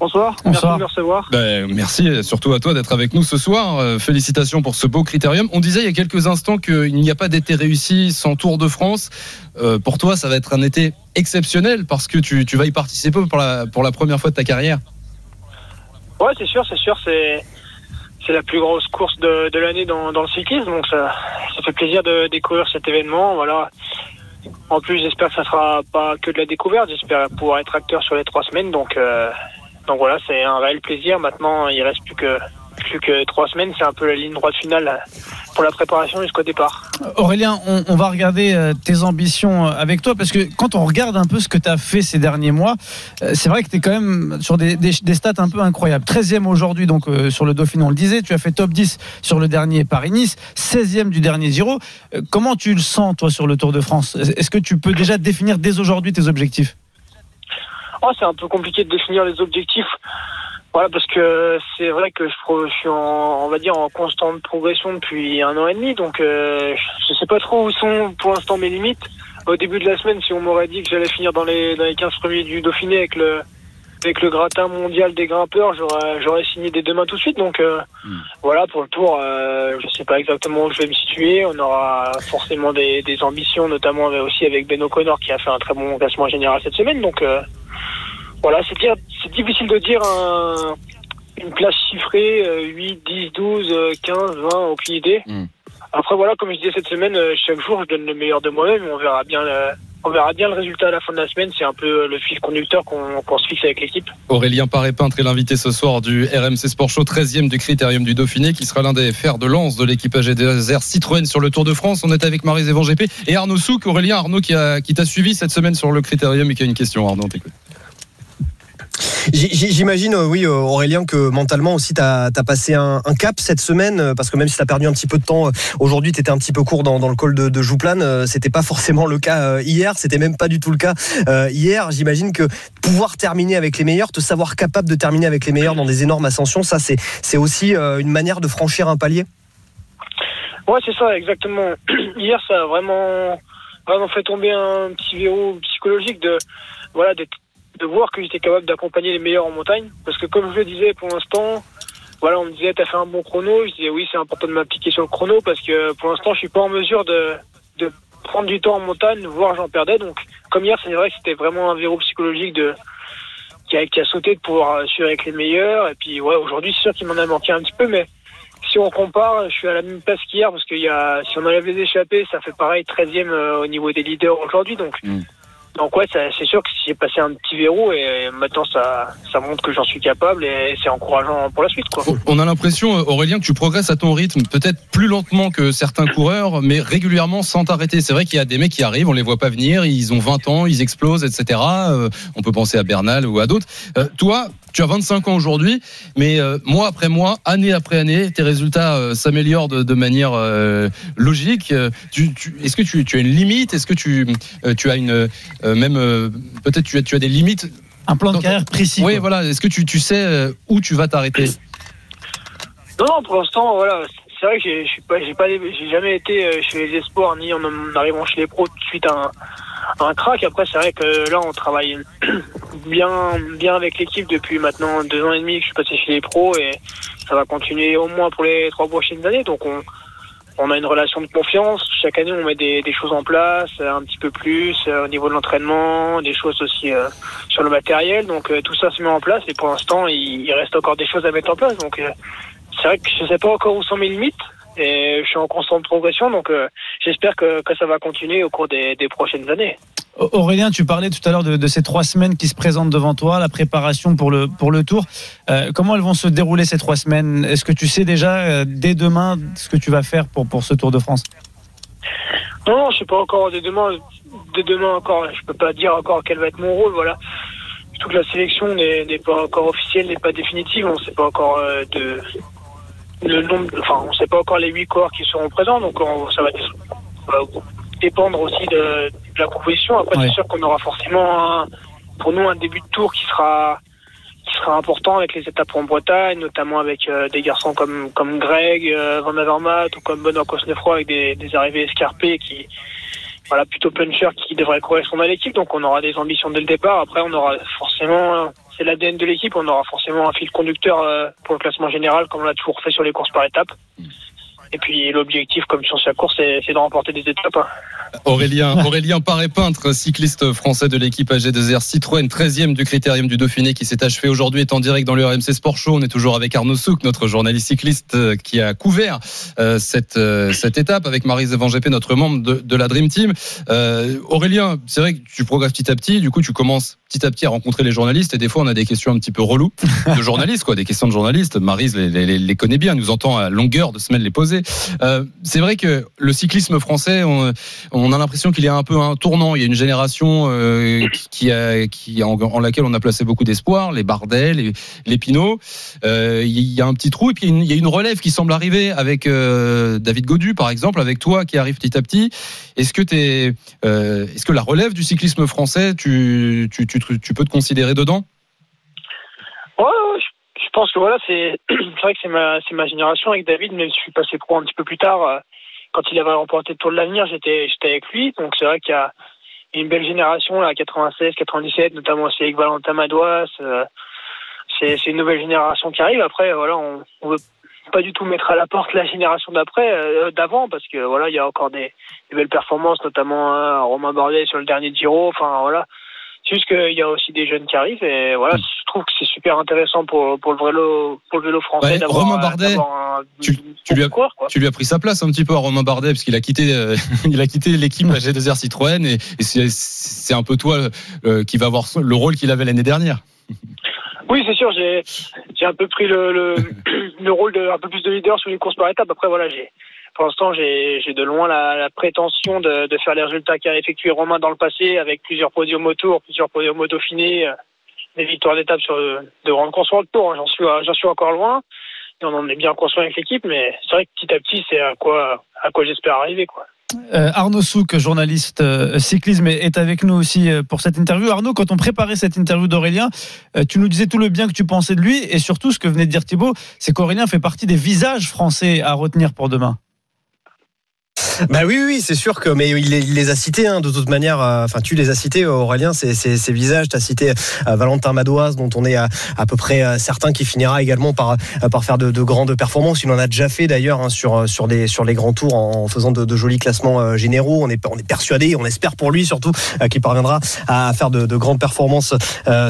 Speaker 17: Bonsoir, merci de me recevoir.
Speaker 4: Ben, merci surtout à toi d'être avec nous ce soir. Euh, félicitations pour ce beau critérium. On disait il y a quelques instants qu'il n'y a pas d'été réussi sans Tour de France. Euh, pour toi, ça va être un été exceptionnel parce que tu, vas y participer pour la, pour la première fois de ta carrière.
Speaker 17: Ouais, c'est sûr, c'est sûr. C'est, c'est la plus grosse course de, de l'année dans, dans, le cyclisme. Donc ça, ça fait plaisir de découvrir cet événement. Voilà. En plus, j'espère que ça sera pas que de la découverte. J'espère pouvoir être acteur sur les trois semaines. Donc, euh, donc voilà, c'est un réel plaisir. Maintenant, il reste plus que plus que trois semaines. C'est un peu la ligne droite finale pour la préparation jusqu'au départ.
Speaker 10: Aurélien, on, va regarder euh, tes ambitions euh, avec toi parce que quand on regarde un peu ce que tu as fait ces derniers mois, euh, c'est vrai que tu es quand même sur des, stats un peu incroyables. 13e aujourd'hui donc sur le Dauphiné, on le disait, tu as fait top 10 sur le dernier Paris-Nice, 16e du dernier Giro. Comment tu le sens toi sur le Tour de France? Est-ce que tu peux déjà définir dès aujourd'hui tes objectifs?
Speaker 17: C'est un peu compliqué de définir les objectifs. Voilà, parce que c'est vrai que je, suis en, on va dire, en constante progression depuis un an et demi, donc euh, je sais pas trop où sont pour l'instant mes limites. Au début de la semaine, si on m'aurait dit que j'allais finir dans les, dans les 15 premiers du Dauphiné avec le, avec le gratin mondial des grimpeurs, j'aurais, j'aurais signé dès demain tout de suite. Donc euh, hmm. voilà, pour le tour, euh, je sais pas exactement où je vais me situer. On aura forcément des, des ambitions, notamment aussi avec Ben O'Connor qui a fait un très bon classement général cette semaine. Donc euh, voilà, c'est difficile de dire une place chiffrée, 8, 10, 12, 15, 20, aucune idée. Hmm. Après, voilà, comme je disais cette semaine, euh, chaque jour, je donne le meilleur de moi-même on verra bien le, on verra bien le résultat à la fin de la semaine. C'est un peu le fil conducteur qu'on se fixe avec l'équipe.
Speaker 4: Aurélien Paré-Peintre est l'invité ce soir du RMC Sport Show, 13e du Critérium du Dauphiné, qui sera l'un des fers de lance de l'équipage des Citroën sur le Tour de France. On est avec Marie Zévan GP et Arnaud Souk. Aurélien, Arnaud qui, qui t'a suivi cette semaine sur le Critérium et qui a une question. Arnaud, t'écoute.
Speaker 16: J'imagine, euh, oui, euh, Aurélien, que mentalement aussi, tu as, passé un, cap cette semaine, euh, parce que même si tu as perdu un petit peu de temps, aujourd'hui, tu étais un petit peu court dans, le col de, de Jouplane. C'était pas forcément le cas hier, c'était même pas du tout le cas hier. J'imagine que pouvoir terminer avec les meilleurs, te savoir capable de terminer avec les meilleurs dans des énormes ascensions, ça, c'est aussi une manière de franchir un palier
Speaker 17: Ouais, c'est ça, exactement. Hier, ça a vraiment, fait tomber un petit verrou psychologique de voilà d'être de voir que j'étais capable d'accompagner les meilleurs en montagne. Parce que comme je le disais pour l'instant, voilà, on me disait t'as fait un bon chrono. Je disais oui, c'est important de m'appliquer sur le chrono parce que pour l'instant, je suis pas en mesure de, de prendre du temps en montagne, voire j'en perdais. Donc, comme hier, c'est vrai que c'était vraiment un verrou psychologique de qui a, qui a sauté de pouvoir suivre avec les meilleurs. Et puis, ouais, aujourd'hui, c'est sûr qu'il m'en a manqué un petit peu, mais si on compare, je suis à la même place qu'hier parce qu'il y a, si on enlève les échappés, ça fait pareil, 13e euh, au niveau des leaders aujourd'hui. Donc, mm. Donc ouais, c'est sûr que j'ai passé un petit verrou et maintenant ça, ça montre que j'en suis capable et c'est encourageant pour la suite. Quoi.
Speaker 4: On a l'impression, Aurélien, que tu progresses à ton rythme, peut-être plus lentement que certains coureurs, mais régulièrement sans t'arrêter. C'est vrai qu'il y a des mecs qui arrivent, on les voit pas venir, ils ont 20 ans, ils explosent, etc. Euh, on peut penser à Bernal ou à d'autres. Euh, toi, tu as 25 ans aujourd'hui, mais euh, mois après mois, année après année, tes résultats euh, s'améliorent de, manière euh, logique. Est-ce que tu, as une limite? Est-ce que tu, tu as une même peut-être tu as, tu as des limites?
Speaker 10: Un plan de carrière précis.
Speaker 4: Oui, voilà. Est-ce que tu, tu sais où tu vas t'arrêter?
Speaker 17: Non, non, pour l'instant, voilà. C'est vrai que j'ai pas, j'ai pas, j'ai jamais été chez les espoirs ni en arrivant chez les pros tout de suite un un crack. Après, c'est vrai que là, on travaille bien, bien avec l'équipe depuis maintenant deux ans et demi que je suis passé chez les pros et ça va continuer au moins pour les trois prochaines années. Donc, on, on a une relation de confiance. Chaque année, on met des, des choses en place, un petit peu plus euh, au niveau de l'entraînement, des choses aussi euh, sur le matériel. Donc, euh, tout ça se met en place et pour l'instant, il, reste encore des choses à mettre en place. Donc, c'est vrai que je sais pas encore où sont mes limites et je suis en constante progression. Donc, j'espère que, que, ça va continuer au cours des, des prochaines années.
Speaker 10: Aurélien, tu parlais tout à l'heure de, ces trois semaines qui se présentent devant toi, la préparation pour le, pour le tour. Euh, comment elles vont se dérouler ces trois semaines? Est-ce que tu sais déjà euh, dès demain ce que tu vas faire pour, pour ce Tour de France?
Speaker 17: Non, je ne sais pas encore dès demain. Dès demain encore, je peux pas dire encore quel va être mon rôle. Voilà. De surtout que la sélection n'est n'est pas encore officielle, n'est pas définitive. On ne sait pas encore euh, de le nombre, enfin, on sait pas encore les huit corps qui seront présents, donc on- ça va, dépendre aussi de, de la composition. Après,
Speaker 10: Ouais.
Speaker 17: c'est sûr qu'on aura forcément un- pour nous un début de tour qui sera qui sera important avec les étapes en Bretagne, notamment avec euh, des garçons comme comme Greg, euh, Van Avermaet ou comme Benoît Cosnefroy avec des, des arrivées escarpées qui voilà plutôt puncher qui devrait correspondre à l'équipe. Donc on aura des ambitions dès le départ. Après, on aura forcément euh, c'est l'ADN de l'équipe. On aura forcément un fil conducteur euh, pour le classement général, comme on l'a toujours fait sur les courses par étapes. Et puis l'objectif, comme sur sa course, c'est de remporter des étapes. hein.
Speaker 4: Aurélien, Aurélien Paré peintre, cycliste français de l'équipe AG2R Citroën, 13e du critérium du Dauphiné qui s'est achevé aujourd'hui, est en direct dans le RMC Sport Show. On est toujours avec Arnaud Souk, notre journaliste cycliste euh, qui a couvert euh, cette, euh, cette étape avec Marise Van Gepé, notre membre de, la Dream Team. Aurélien, c'est vrai que tu progresses petit à petit, du coup tu commences petit à petit à rencontrer les journalistes et des fois on a des questions un petit peu reloues de journalistes, quoi, des questions de journalistes. Marise les, les- connaît bien, nous entend à longueur de semaine les poser. Euh, c'est vrai que le cyclisme français, on, a l'impression qu'il y a un peu un tournant. Il y a une génération euh, qui, en, laquelle on a placé beaucoup d'espoir, les Bardet, les, Pinot. Euh, il y a un petit trou et puis il y a une- relève qui semble arriver avec David Godu, par exemple, avec toi qui arrive petit à petit. Est-ce que euh, est-ce que la relève du cyclisme français, tu, peux te considérer dedans?
Speaker 17: Je, je pense que voilà, c'est vrai que c'est ma ma génération avec David, mais je suis passé pro un petit peu plus tard. euh, Quand il avait remporté le Tour de l'avenir, j'étais avec lui, donc c'est vrai qu'il y a une belle génération là, 96, 97, notamment aussi avec Valentin Madouas. euh, c'est une nouvelle génération qui arrive. Après, voilà, on, on veut pas du tout mettre à la porte la génération d'après, euh, d'avant, parce que voilà, il y a encore des, des belles performances, notamment euh, Romain Bardet sur le dernier Giro. Enfin voilà, c'est juste qu'il y a aussi des jeunes qui arrivent et voilà, je trouve que c'est super intéressant pour pour le vélo pour le vélo français
Speaker 4: Ouais,
Speaker 17: d'avoir
Speaker 4: Romain Bardet,
Speaker 17: un-
Speaker 4: tu, tu lui as, tu lui as pris sa place un petit peu à Romain Bardet parce qu'il a quitté, euh, il a quitté l'équipe AG2R Citroën et, et c'est, c'est un peu toi euh, qui va avoir le rôle qu'il avait l'année dernière.
Speaker 17: Oui, c'est sûr, j'ai j'ai un peu pris le, le, le rôle de un peu plus de leader sur une course par étape. Après, voilà, j'ai pour l'instant, j'ai de loin la, prétention de, faire les résultats qu'a effectué Romain dans le passé, avec plusieurs podiums au Tour, plusieurs podiums au Dauphiné, euh, des victoires d'étape sur de grandes courses sur le Tour. hein. J'en suis j'en suis encore loin. On en est bien conscient avec l'équipe, mais c'est vrai que petit à petit, c'est à quoi j'espère arriver.
Speaker 10: Euh, Arnaud Souk, journaliste euh, cyclisme, est avec nous aussi euh, pour cette interview. Arnaud, quand on préparait cette interview d'Aurélien, euh, tu nous disais tout le bien que tu pensais de lui et surtout ce que venait de dire Thibaut, c'est qu'Aurélien fait partie des visages français à retenir pour demain.
Speaker 16: Bah oui, oui, c'est sûr que, mais il les, a cités hein, de toute manière. euh, Enfin, tu les as cités, Aurélien, ces, visages. Tu as cité euh, Valentin Madoise, dont on est à, à peu près euh, certain qu'il finira également par, euh, par faire de, de grandes performances. Il en a déjà fait d'ailleurs hein, sur, sur, des, sur les grands tours en faisant de, jolis classements généraux. On est, on est persuadé, on espère pour lui surtout qu'il parviendra à faire de, de grandes performances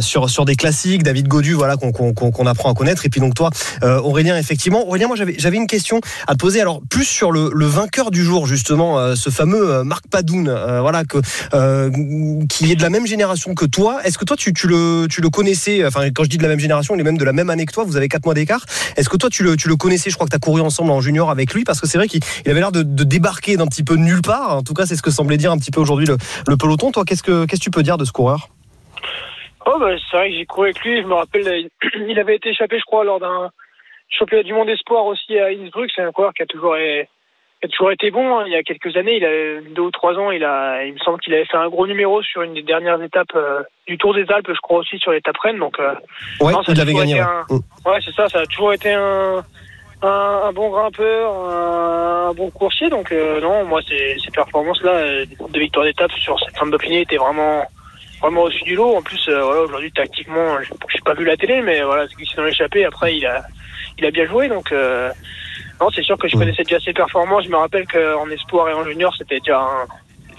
Speaker 16: sur, sur des classiques. David Godu, voilà, qu'on qu'on- qu'on apprend à connaître. Et puis donc toi, Aurélien, effectivement. Aurélien, moi j'avais j'avais une question à te poser. Alors plus sur le, le vainqueur du jour, justement, euh, ce fameux euh, Marc Padoun, euh, voilà, qui est de la même génération que toi. Est-ce que toi tu, le, connaissais Enfin, quand je dis de la même génération, il est même de la même année que toi. Vous avez quatre mois d'écart. Est-ce que toi tu le, connaissais? Je crois que tu as couru ensemble en junior avec lui parce que c'est vrai qu'il il avait l'air de, débarquer d'un petit peu nulle part. En tout cas, c'est ce que semblait dire un petit peu aujourd'hui le, peloton. Toi, qu'est-ce que qu'est-ce que tu peux dire de ce coureur?
Speaker 17: Oh bah, c'est vrai que j'ai couru avec lui, je me rappelle, il avait été échappé, je crois, lors d'un championnat du monde espoir aussi à Innsbruck. C'est un coureur qui a toujours, qui a toujours été bon. hein. Il y a quelques années, il a deux ou trois ans, il a, il me semble qu'il avait fait un gros numéro sur une des dernières étapes euh, du Tour des Alpes, je crois aussi sur l'étape Rennes. Donc, euh,
Speaker 16: Ouais,
Speaker 17: non, ça
Speaker 16: il avait gagné. ouais.
Speaker 17: c'est ça, ça a toujours été un, un, un bon grimpeur, un, bon coursier. Donc, euh, non, moi, ces, ces performances-là euh, de victoire d'étape sur cette fin de Dauphiné étaient vraiment, vraiment au-dessus du lot. En plus, euh, voilà, aujourd'hui, tactiquement, je n'ai pas vu la télé, mais voilà, c'est glissé dans l'échappée. Après, il a, il a bien joué. Donc, euh, non, c'est sûr que je connaissais déjà ses performances. Je me rappelle qu'en espoir et en junior, c'était déjà un.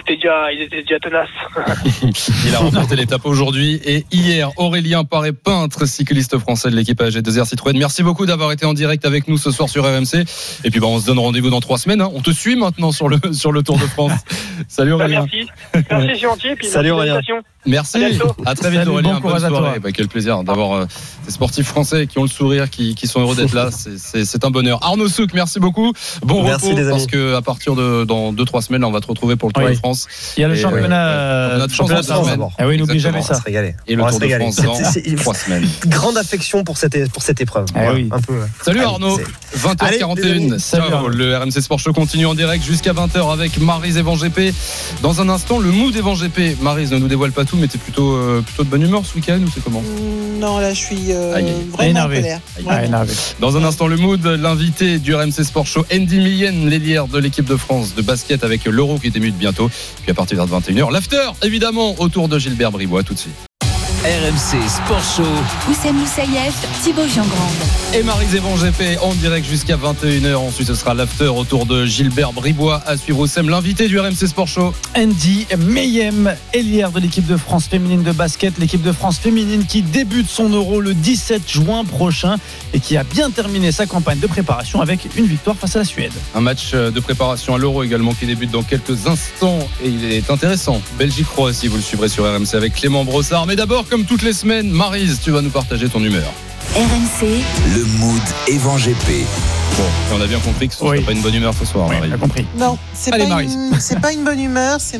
Speaker 17: C'était déjà, ils étaient déjà tenaces.
Speaker 4: Il a remporté l'étape aujourd'hui et hier. Aurélien Paré, peintre, cycliste français de l'équipe AG2R Citroën. Merci beaucoup d'avoir été en direct avec nous ce soir sur RMC. Et puis, bah, on se donne rendez-vous dans trois semaines. hein. On te suit maintenant sur le, sur le Tour de France. Salut
Speaker 17: Bah,
Speaker 4: Aurélien.
Speaker 17: merci. Merci, gentil. et Puis
Speaker 16: Salut, Aurélien.
Speaker 4: Merci.
Speaker 17: À
Speaker 4: très vite,
Speaker 10: Salut,
Speaker 4: Aurélien.
Speaker 10: bon courage
Speaker 4: Bonne
Speaker 10: à
Speaker 4: soirée.
Speaker 10: toi.
Speaker 4: Bah, quel plaisir d'avoir euh, des sportifs français qui ont le sourire, qui, qui sont heureux d'être là. C'est- un bonheur. Arnaud Souk, merci beaucoup. Bon
Speaker 16: Merci,
Speaker 4: repos
Speaker 16: les amis.
Speaker 4: parce que à partir de dans deux trois semaines, là, on va te retrouver pour le Tour
Speaker 10: Oui.
Speaker 4: de France.
Speaker 10: Il y a le
Speaker 4: Et,
Speaker 10: championnat,
Speaker 4: euh, championnat de France
Speaker 10: championnat de France d'abord. Ah oui, n'oublie jamais ça.
Speaker 16: On va se régaler.
Speaker 4: Et le
Speaker 16: On va
Speaker 4: Tour
Speaker 16: se
Speaker 4: de
Speaker 16: régaler.
Speaker 4: France dans trois semaines.
Speaker 16: Grande affection pour cette, pour cette épreuve. Voilà,
Speaker 10: oui.
Speaker 16: Un peu.
Speaker 4: Salut
Speaker 16: Allez,
Speaker 4: Arnaud,
Speaker 16: c'est-
Speaker 4: 20h41.
Speaker 16: Allez, les
Speaker 10: Salut,
Speaker 4: Ciao. Le RMC Sport Show continue en direct jusqu'à 20h avec Marise Evan GP. Dans un instant, le mood Evan GP. Marise ne nous dévoile pas tout, mais t'es plutôt, euh, plutôt de bonne humeur ce week-end ou c'est comment?
Speaker 12: Mm, Non, là, je suis euh,
Speaker 4: Aïe, aïe.
Speaker 12: vraiment
Speaker 10: Énervé.
Speaker 12: en colère.
Speaker 4: Aïe.
Speaker 10: Ah,
Speaker 12: Vraiment.
Speaker 10: énervé.
Speaker 4: Dans un instant, le mood, l'invité du RMC Sport Show, Andy Millen, l'ailière de l'équipe de France de basket avec l'Euro qui débute bientôt. Puis à partir de 21h, l'after, évidemment, autour de Gilbert Bribois, tout de suite.
Speaker 3: RMC Sport Show.
Speaker 2: Oussem Moussaïef, Thibaut Giangrande.
Speaker 4: Et Marie Zévan GP en direct jusqu'à 21h. Ensuite, ce sera l'after autour de Gilbert Bribois à suivre au SEM, l'invité du RMC Sport Show.
Speaker 10: Andy Mayhem, ailière de l'équipe de France féminine de basket, l'équipe de France féminine qui débute son euro le 17 juin prochain et qui a bien terminé sa campagne de préparation avec une victoire face à la Suède.
Speaker 4: Un match euh, de préparation à l'Euro également qui débute dans quelques instants et il est intéressant. Belgique-Croatie, vous le suivrez sur RMC avec Clément Brossard. Mais d'abord, comme toutes les semaines, Marise, tu vas nous partager ton humeur.
Speaker 2: RMC,
Speaker 3: Le mood Evan GP.
Speaker 4: Bon, et on a bien compris que ce
Speaker 10: Oui.
Speaker 4: pas une bonne humeur ce soir,
Speaker 10: Oui,
Speaker 4: Marie.
Speaker 10: on a compris.
Speaker 12: Non, c'est pas, pas une bonne humeur, c'est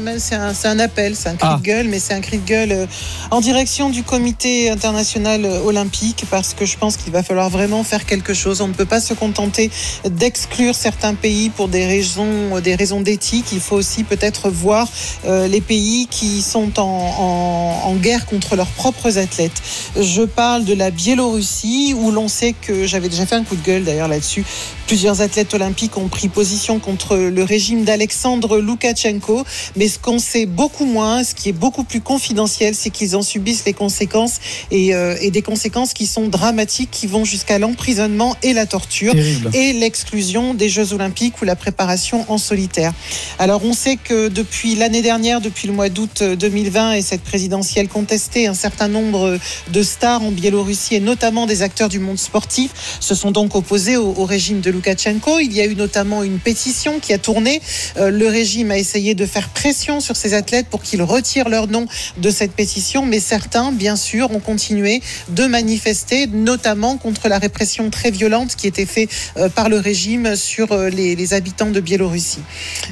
Speaker 12: un, appel, c'est un cri
Speaker 10: Ah.
Speaker 12: de gueule, mais c'est un cri de gueule euh, en direction du comité international euh, olympique parce que je pense qu'il va falloir vraiment faire quelque chose. On ne peut pas se contenter d'exclure certains pays pour des raisons, des raisons d'éthique. Il faut aussi peut-être voir euh, les pays qui sont en, en- en guerre contre leurs propres athlètes. Je parle de la Biélorussie où l'on sait que j'avais déjà fait un coup de gueule d'ailleurs là-dessus. Plusieurs athlètes olympiques ont pris position contre le régime d'Alexandre Loukachenko, mais ce qu'on sait beaucoup moins, ce qui est beaucoup plus confidentiel, c'est qu'ils en subissent les conséquences et, euh, et des conséquences qui sont dramatiques, qui vont jusqu'à l'emprisonnement et la torture
Speaker 10: Terrible.
Speaker 12: et l'exclusion des Jeux Olympiques ou la préparation en solitaire. Alors on sait que depuis l'année dernière, depuis le mois d'août 2020 et cette présidentielle contestée, un certain nombre de stars en Biélorussie et notamment des acteurs du monde sportif se sont donc opposés au, au régime de Loukachenko. Il y a eu notamment une pétition qui a tourné. Euh, le régime a essayé de faire pression sur ces athlètes pour qu'ils retirent leur nom de cette pétition, mais certains, bien sûr, ont continué de manifester, notamment contre la répression très violente qui était faite euh, par le régime sur euh, les, les habitants de Biélorussie.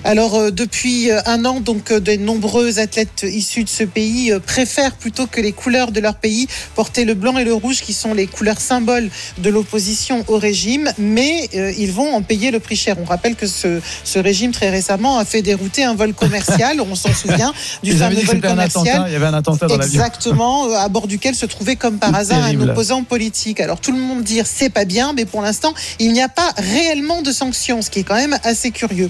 Speaker 12: Alors depuis un an, donc de nombreux athlètes issus de ce pays préfèrent plutôt que les couleurs de leur pays porter le blanc et le rouge qui sont les couleurs symboles de l'opposition au régime, mais euh, ils vont en payer le prix cher. On rappelle que ce, ce régime très récemment a fait dérouter un vol commercial, on s'en souvient, du
Speaker 10: Ils
Speaker 12: fameux vol commercial.
Speaker 10: attentat, il y avait un attentat dans.
Speaker 12: Exactement, euh, à bord duquel se trouvait comme par hasard un opposant politique. Alors tout le monde dit c'est pas bien, mais pour l'instant, il n'y a pas réellement de sanctions, ce qui est quand même assez curieux.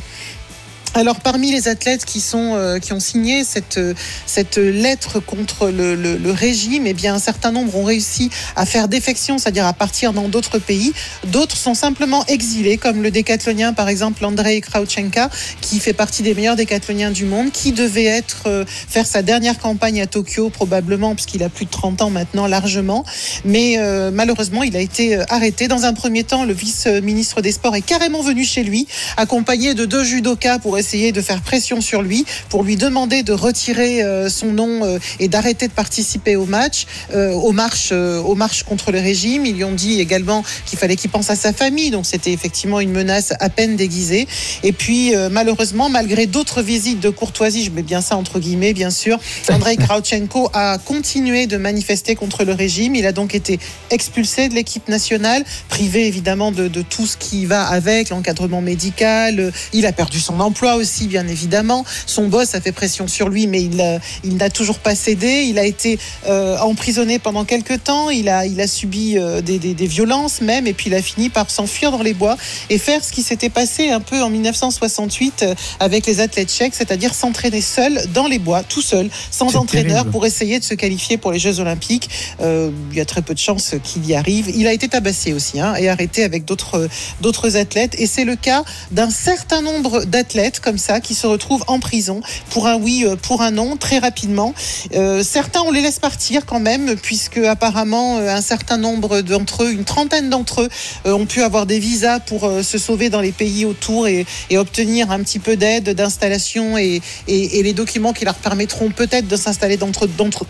Speaker 12: Alors parmi les athlètes qui sont euh, qui ont signé cette euh, cette lettre contre le, le, le régime, eh bien un certain nombre ont réussi à faire défection, c'est-à-dire à partir dans d'autres pays. D'autres sont simplement exilés, comme le décathlonien par exemple Andrei Krautchenka, qui fait partie des meilleurs décathloniens du monde, qui devait être euh, faire sa dernière campagne à Tokyo probablement puisqu'il a plus de 30 ans maintenant largement, mais euh, malheureusement il a été euh, arrêté. Dans un premier temps, le vice-ministre des Sports est carrément venu chez lui, accompagné de deux judokas pour essayer de faire pression sur lui, pour lui demander de retirer euh, son nom euh, et d'arrêter de participer au match, euh, aux marches, aux marches contre le régime. Ils lui ont dit également qu'il fallait qu'il pense à sa famille, donc c'était effectivement une menace à peine déguisée. Et puis malheureusement, malgré d'autres visites de courtoisie, je mets bien ça entre guillemets, bien sûr, Andrei Krautchenko a continué de manifester contre le régime. Il a donc été expulsé de l'équipe nationale, privé évidemment de, de tout ce qui va avec, l'encadrement médical. Il a perdu son emploi aussi, bien évidemment. Son boss a fait pression sur lui, mais il, a- il n'a toujours pas cédé. Il a été euh, emprisonné pendant quelques temps. Il a, il a subi euh, des, des- des violences même, et puis il a fini par s'enfuir dans les bois et faire ce qui s'était passé un peu en 1968 euh, avec les athlètes tchèques, c'est-à-dire s'entraîner seul dans les bois, tout seul, sans
Speaker 10: C'est
Speaker 12: entraîneur,
Speaker 10: terrible.
Speaker 12: pour essayer de se qualifier pour les Jeux Olympiques. Euh, il y a très peu de chances qu'il y arrive. Il a été tabassé aussi hein, et arrêté avec d'autres d'autres athlètes. Et c'est le cas d'un certain nombre d'athlètes comme ça qui se retrouvent en prison pour un oui, euh, pour un non, très rapidement. Euh, certains, on les laisse partir quand même, puisque apparemment euh, un certain nombre d'entre eux, une trentaine d'entre eux, ont pu avoir des visas pour se sauver dans les pays autour et, obtenir un petit peu d'aide, d'installation et, et- les documents qui leur permettront peut-être de s'installer dans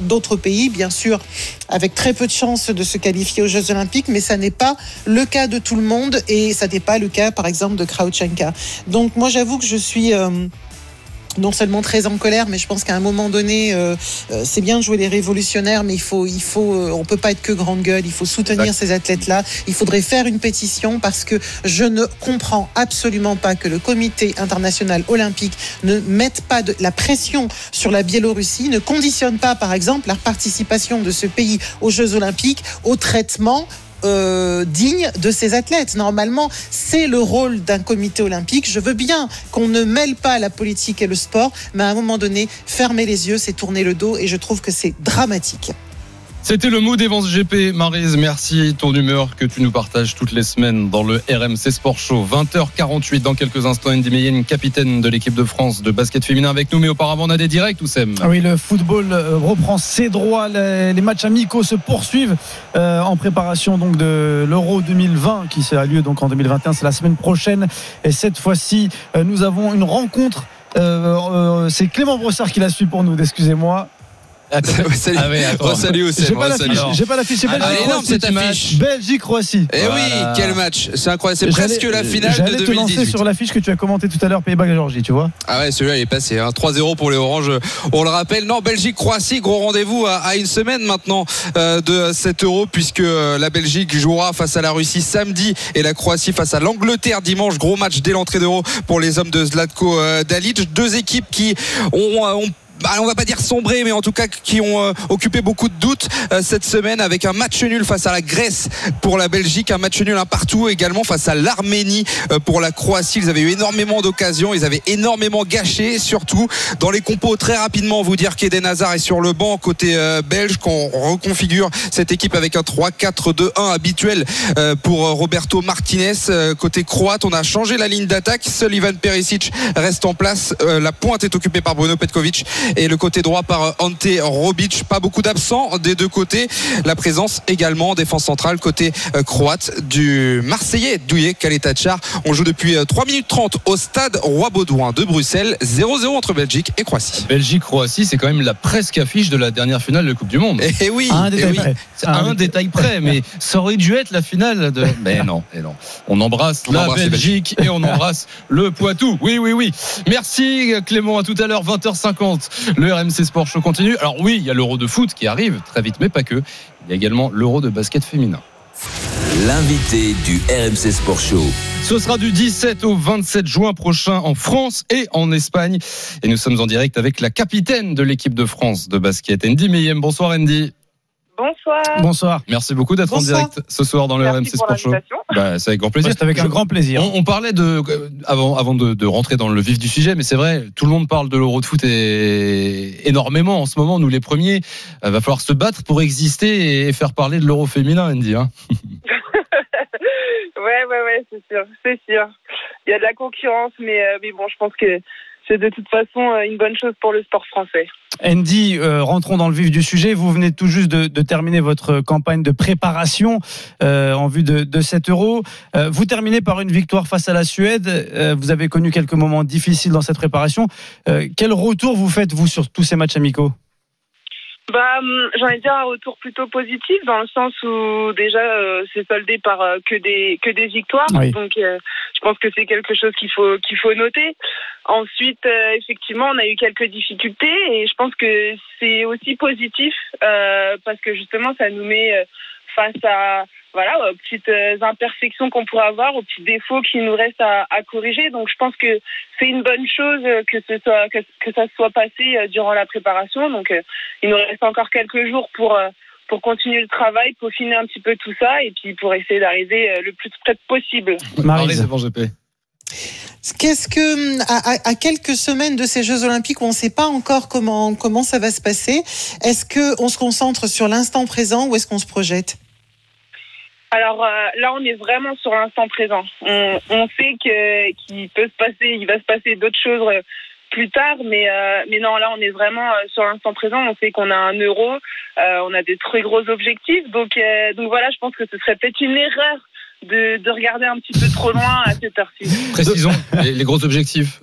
Speaker 12: d'autres pays, bien sûr, avec très peu de chances de se qualifier aux Jeux Olympiques, mais ça n'est pas le cas de tout le monde et ça n'est pas le cas, par exemple, de Krautchenka. Donc moi, j'avoue que je suis euh, non seulement très en colère, mais je pense qu'à un moment donné, euh, euh, c'est bien de jouer les révolutionnaires, mais il faut, il faut, euh, on peut pas être que grande gueule. Il faut soutenir
Speaker 4: Exact.
Speaker 12: ces athlètes-là. Il faudrait faire une pétition parce que je ne comprends absolument pas que le Comité international olympique ne mette pas de la pression sur la Biélorussie, ne conditionne pas, par exemple, la participation de ce pays aux Jeux olympiques au traitement euh, digne de ces athlètes. Normalement, c'est le rôle d'un comité olympique. Je veux bien qu'on ne mêle pas la politique et le sport, mais à un moment donné, fermer les yeux, c'est tourner le dos, et je trouve que c'est dramatique.
Speaker 4: C'était le mot d'Evance GP. Marise, merci. Ton humeur que tu nous partages toutes les semaines dans le RMC Sport Show. 20h48 dans quelques instants. Andy Meyen, capitaine de l'équipe de France de basket féminin avec nous. Mais auparavant, on a des directs ou Sem
Speaker 10: Ah oui, le football euh, reprend ses droits. Les, matchs amicaux se poursuivent euh, en préparation donc de l'Euro 2020 qui a lieu donc en 2021. C'est la semaine prochaine. Et cette fois-ci, euh, nous avons une rencontre. C'est Clément Brossard qui la suit pour nous. Excusez-moi.
Speaker 18: salut.
Speaker 4: Ah ouais, attends.
Speaker 18: Oh, salut Oussem.
Speaker 10: J'ai pas l'affiche.
Speaker 18: salut.
Speaker 10: J'ai pas l'affiche. C'est
Speaker 18: Ah,
Speaker 10: Belgique.
Speaker 18: elle est énorme,
Speaker 10: Croatie.
Speaker 18: cette affiche.
Speaker 10: Belgique Croatie.
Speaker 18: Eh oui, quel match. C'est incroyable. C'est presque la finale de
Speaker 10: J'allais te lancer
Speaker 18: 2018.
Speaker 10: sur l'affiche que tu as commentée tout à l'heure, Pays-Bas Géorgie, tu vois.
Speaker 18: Ah ouais, celui-là il est passé. Hein. 3-0 pour les Oranges. On le rappelle. Non, Belgique-Croatie, gros rendez-vous à, à une semaine maintenant euh, de cet euro puisque euh, la Belgique jouera face à la Russie samedi et la Croatie face à l'Angleterre dimanche. Gros match dès l'entrée d'euro pour les hommes de Zlatko euh, Dalic. Deux équipes qui ont, ont on va pas dire sombré, mais en tout cas qui ont euh, occupé beaucoup de doutes euh, cette semaine avec un match nul face à la Grèce pour la Belgique, un match nul un partout également face à l'Arménie euh, pour la Croatie. Ils avaient eu énormément d'occasions, ils avaient énormément gâché, surtout dans les compos très rapidement. Vous dire qu'Eden Hazard est sur le banc côté belge, qu'on reconfigure cette équipe avec un 3-4-2-1 habituel pour Roberto Martinez. Côté croate, on a changé la ligne d'attaque. Seul Ivan Perisic reste en place. La pointe est occupée par Bruno Petkovic et le côté droit par euh, Ante Robic. Pas beaucoup d'absents des deux côtés. La présence également en défense centrale côté euh, croate du Marseillais Douillet Kaletachar. On joue depuis euh, 3 minutes 30 au stade Roi-Baudouin de Bruxelles. 0-0 entre Belgique et Croatie.
Speaker 4: Belgique-Croatie, c'est quand même la presque affiche de la dernière finale de Coupe du Monde.
Speaker 18: Et oui,
Speaker 10: À un
Speaker 18: eh
Speaker 10: détail
Speaker 18: oui.
Speaker 10: près.
Speaker 4: C'est à un détail près, mais ça aurait dû être la finale de. Mais non, mais non. On embrasse
Speaker 18: On
Speaker 4: la
Speaker 18: embrasse
Speaker 4: Belgique et on embrasse le Poitou. Oui, oui, oui. Merci Clément. À tout à l'heure, 20h50. Le RMC Sport Show continue. Alors oui, il y a l'Euro de foot qui arrive très vite, mais pas que. Il y a également l'Euro de basket féminin.
Speaker 3: L'invité du RMC Sport Show.
Speaker 4: Ce sera du 17 au 27 juin prochain en France et en Espagne. Et nous sommes en direct avec la capitaine de l'équipe de France de basket, Andy Meyem. Bonsoir Andy.
Speaker 19: Bonsoir.
Speaker 10: Bonsoir.
Speaker 4: Merci beaucoup d'être en direct ce soir dans le
Speaker 19: Merci
Speaker 4: RMC Sport Show. Bah, c'est avec grand plaisir.
Speaker 10: C'est avec un grand plaisir.
Speaker 4: On, on parlait de avant avant de, de rentrer dans le vif du sujet, mais c'est vrai, tout le monde parle de l'Euro de foot et énormément en ce moment. Nous les premiers, euh, va falloir se battre pour exister et faire parler de l'Euro féminin, Andy. Hein.
Speaker 19: Ouais, ouais, ouais, c'est sûr, c'est sûr. Il y a de la concurrence, mais, euh, mais bon, je pense que c'est de toute façon euh, une bonne chose pour le sport français.
Speaker 10: Andy, euh, rentrons dans le vif du sujet. Vous venez tout juste de, terminer votre campagne de préparation euh, en vue de, de cet euro. Euh, vous terminez par une victoire face à la Suède. Euh, vous avez connu quelques moments difficiles dans cette préparation. Quel retour vous faites, vous, sur tous ces matchs amicaux?
Speaker 19: Bah, j'ai envie de dire un retour plutôt positif dans le sens où déjà euh, c'est soldé par euh, que des que des victoires.
Speaker 10: Oui.
Speaker 19: Donc, euh, je pense que c'est quelque chose qu'il faut qu'il faut noter. Ensuite, euh, effectivement, on a eu quelques difficultés et je pense que c'est aussi positif euh, parce que justement, ça nous met euh, face à voilà aux petites euh, imperfections qu'on pourrait avoir, aux petits défauts qui nous restent à, à corriger. Donc, je pense que c'est une bonne chose euh, que ce soit que, que ça se soit passé euh, durant la préparation. Donc, euh, il nous reste encore quelques jours pour euh, pour continuer le travail, peaufiner un petit peu tout ça et puis pour essayer d'arriver euh, le plus près possible.
Speaker 4: Marie, devant GP.
Speaker 12: Qu'est-ce que, à, à- à quelques semaines de ces Jeux Olympiques où on ne sait pas encore comment, comment ça va se passer, est-ce qu'on se concentre sur l'instant présent ou est-ce qu'on se projette?
Speaker 19: Alors euh, là, on est vraiment sur l'instant présent. On, on sait que qu'il peut se passer, il va se passer d'autres choses euh, plus tard, mais euh, mais non, là, on est vraiment sur l'instant présent. On sait qu'on a un euro, euh, on a des très gros objectifs, donc euh, donc voilà, je pense que ce serait peut-être une erreur de, de regarder un petit peu trop loin à cette heure-ci.
Speaker 4: Précisons les, les gros objectifs.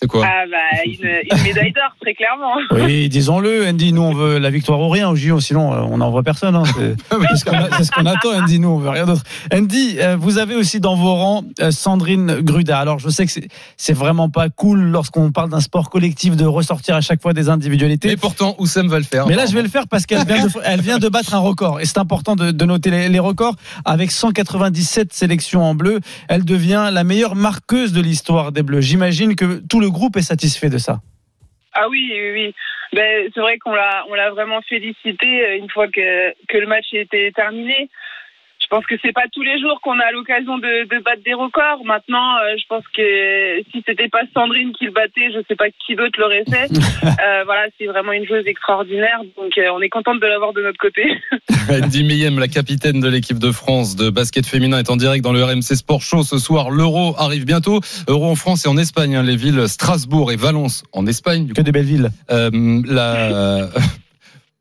Speaker 4: C'est quoi
Speaker 19: Ah bah une, une médaille d'or, très clairement.
Speaker 10: Oui, disons-le, Andy, nous on veut la victoire ou rien au JO, sinon euh, on n'envoie personne. hein. C'est c'est ce qu'on ce attend, Andy, nous on veut rien d'autre. Andy, euh, vous avez aussi dans vos rangs euh, Sandrine Gruda. Alors je sais que c'est- c'est vraiment pas cool lorsqu'on parle d'un sport collectif de ressortir à chaque fois des individualités.
Speaker 4: Mais pourtant, Oussem va le faire.
Speaker 10: Mais là, je vais le faire parce qu'elle vient, de, elle vient de battre un record. Et c'est important de, de noter les, les records. Avec 197 sélections en bleu, elle devient la meilleure marqueuse de l'histoire des Bleus. J'imagine que tout le groupe est satisfait de ça.
Speaker 19: Ah oui, oui, oui. Ben, c'est vrai qu'on l'a, vraiment félicité euh, une fois que le match était terminé. Je pense que c'est pas tous les jours qu'on a l'occasion de, de battre des records. Maintenant, euh, je pense que si c'était pas Sandrine qui le battait, je sais pas qui d'autre l'aurait fait. Euh, voilà, c'est vraiment une joueuse extraordinaire. Donc, euh, on est contente de l'avoir de notre côté.
Speaker 4: Andy Meyem, la capitaine de l'équipe de France de basket féminin, est en direct dans le RMC Sport Show ce soir. L'Euro arrive bientôt. Euro en France et en Espagne. hein. les villes Strasbourg et Valence en Espagne. Du
Speaker 10: Que des belles villes.
Speaker 4: Euh, la...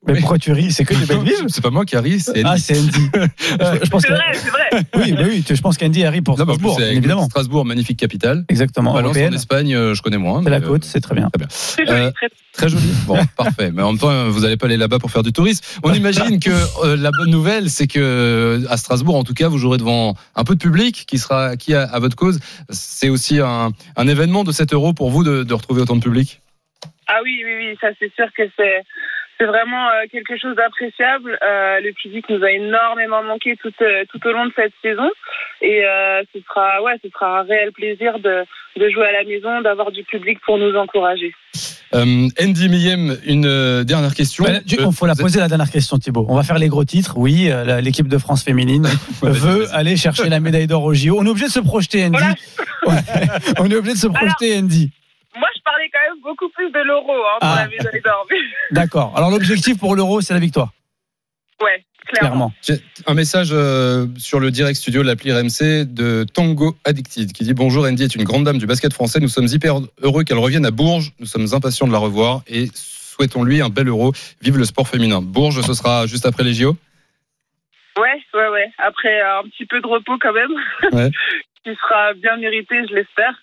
Speaker 10: Mais pourquoi tu ris? C'est que des belles villes
Speaker 4: C'est pas moi qui ris, c'est
Speaker 10: Ah, c'est Andy. Euh, je pense
Speaker 19: C'est
Speaker 10: que-
Speaker 19: vrai, c'est vrai.
Speaker 10: Oui, bah oui, je pense qu'Andy arrive pour
Speaker 4: Non, mais en plus,
Speaker 10: Strasbourg, évidemment.
Speaker 4: Strasbourg, magnifique capitale.
Speaker 10: Exactement,
Speaker 4: Valence en Espagne, euh, je connais moins.
Speaker 10: C'est la
Speaker 4: mais, euh,
Speaker 10: côte, c'est très bien.
Speaker 4: Très bien.
Speaker 19: C'est joli,
Speaker 4: Euh,
Speaker 19: très-
Speaker 4: Très joli. Bon, parfait. Mais en même temps, vous n'allez pas aller là-bas pour faire du tourisme. On imagine que euh, la bonne nouvelle, c'est que à Strasbourg, en tout cas, vous jouerez devant un peu de public qui sera qui a à votre cause. C'est aussi un, un événement de 7 euros pour vous de, de retrouver autant de public.
Speaker 19: Ah oui, oui, oui, ça c'est sûr que c'est c'est vraiment euh, quelque chose d'appréciable. Euh, le public nous a énormément manqué tout, euh, tout au long de cette saison et euh, ce sera ouais, ce sera un réel plaisir de, de jouer à la maison, d'avoir du public pour nous encourager.
Speaker 4: Euh, Andy Miyem, une dernière question.
Speaker 10: Bah, Il faut la
Speaker 4: êtes-
Speaker 10: poser la dernière question, Thibaut. On va faire les gros titres. Oui, euh, l'équipe de France féminine veut aller chercher la médaille d'or au JO. On est obligé de se projeter, Andy. Ouais. On est obligé de se projeter, Andy.
Speaker 19: Moi, je parlais quand même beaucoup plus de l'euro hein, pour
Speaker 10: Ah.
Speaker 19: la médaille d'or. mais-
Speaker 10: D'accord. Alors l'objectif pour l'Euro, c'est la victoire.
Speaker 19: Ouais, clairement.
Speaker 4: Un message euh, sur le direct studio de l'appli RMC de Tango Addicted qui dit Bonjour Andy est une grande dame du basket français. Nous sommes hyper heureux qu'elle revienne à Bourges. Nous sommes impatients de la revoir et souhaitons-lui un bel euro. Vive le sport féminin. Bourges, ce sera juste après les JO.
Speaker 19: Ouais, ouais, ouais. Après euh, un petit peu de repos quand même,
Speaker 4: Ouais.
Speaker 19: qui sera bien mérité, je l'espère.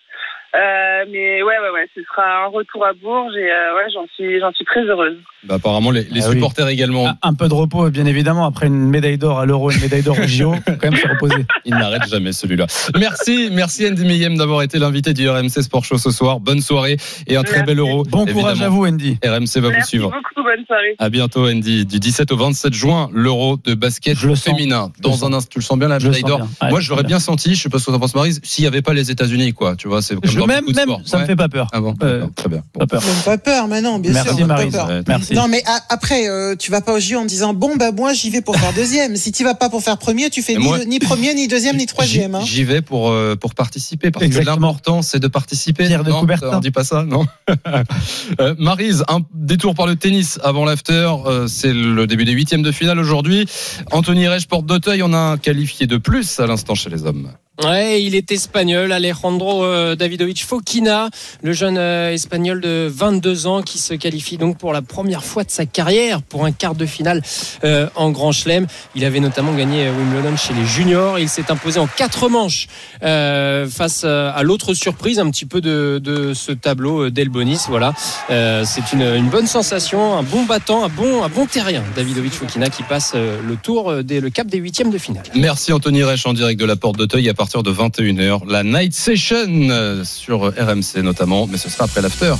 Speaker 19: Euh, mais ouais, ouais, ouais, ce sera un retour à Bourges et euh, ouais, j'en suis, j'en suis très heureuse.
Speaker 4: Bah, apparemment, les, les
Speaker 10: Ah oui.
Speaker 4: supporters également.
Speaker 10: Un peu de repos, bien évidemment. Après une médaille d'or à l'Euro, une médaille d'or au JO, faut quand même se reposer.
Speaker 4: Il n'arrête jamais celui-là. Merci, merci Andy Meyem d'avoir été l'invité du RMC Sport Show ce soir. Bonne soirée et un très
Speaker 19: Merci.
Speaker 4: bel euro.
Speaker 10: Bon courage à vous, Andy.
Speaker 4: RMC va vous suivre.
Speaker 19: beaucoup, bonne soirée.
Speaker 4: À bientôt, Andy. Du 17 au 27 juin, l'euro de basket
Speaker 10: Je le sens.
Speaker 4: féminin.
Speaker 10: Je
Speaker 4: Dans un instant, tu le sens bien la médaille d'or. Moi,
Speaker 10: sens
Speaker 4: bien senti. Je sais pas ce que t'en penses, Marise. S'il n'y avait pas les États-Unis, quoi. Tu vois, c'est comme
Speaker 10: Je-
Speaker 4: dans
Speaker 10: même,
Speaker 4: beaucoup de
Speaker 10: même,
Speaker 4: sports.
Speaker 10: ça me
Speaker 4: Ouais.
Speaker 10: fait pas peur.
Speaker 4: Ah bon,
Speaker 10: Euh,
Speaker 4: très bien. Bon.
Speaker 10: Pas peur.
Speaker 12: Pas peur, mais non, bien
Speaker 10: Merci,
Speaker 12: sûr. pas peur.
Speaker 4: Ouais.
Speaker 10: Merci.
Speaker 12: Non, mais a- après, euh, tu vas pas au JO en disant bon bah moi j'y vais pour faire deuxième. Si tu vas pas pour faire premier, tu fais ni,
Speaker 4: moi-
Speaker 12: ni premier, ni deuxième, ni troisième. hein.
Speaker 4: J'y vais pour, euh, pour participer. Parce
Speaker 10: Exactement.
Speaker 4: que l'important, c'est de participer.
Speaker 10: Pierre de
Speaker 4: non,
Speaker 10: Coubertin.
Speaker 4: On dit pas ça, non euh, Marise, un détour par le tennis avant l'after. Euh, c'est le début des huitièmes de finale aujourd'hui. Anthony Reich, porte d'Auteuil. On a un qualifié de plus à l'instant chez les hommes.
Speaker 20: Ouais, il est espagnol, Alejandro euh, Davidovich Fokina, le jeune euh, espagnol de 22 ans qui se qualifie donc pour la première fois de sa carrière pour un quart de finale euh, en Grand Chelem. Il avait notamment gagné Wimbledon chez les juniors. Il s'est imposé en quatre manches face à l'autre surprise un petit peu de, de ce tableau d'Elbonis. Voilà, c'est une, une bonne sensation, un bon battant, un bon, un bon terrien. Davidovich Fokina qui passe le tour des, le cap des huitièmes de finale.
Speaker 4: Merci Anthony Reich en direct de la porte d'Auteuil partir de 21h. La night session euh, sur RMC notamment, mais ce sera après l'after.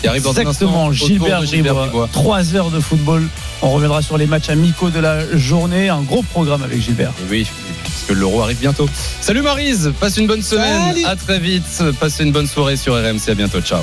Speaker 4: Qui arrive dans un
Speaker 10: Exactement,
Speaker 4: instant,
Speaker 10: Gilbert
Speaker 4: de Gilbert
Speaker 10: Bribois.
Speaker 4: Bribois.
Speaker 10: Trois heures de football. On reviendra sur les matchs amicaux de la journée. Un gros programme avec Gilbert.
Speaker 4: Et oui, parce que l'euro arrive bientôt. Salut Marise, passe une bonne semaine.
Speaker 12: Salut.
Speaker 4: À très vite. Passez une bonne soirée sur RMC. À bientôt. Ciao.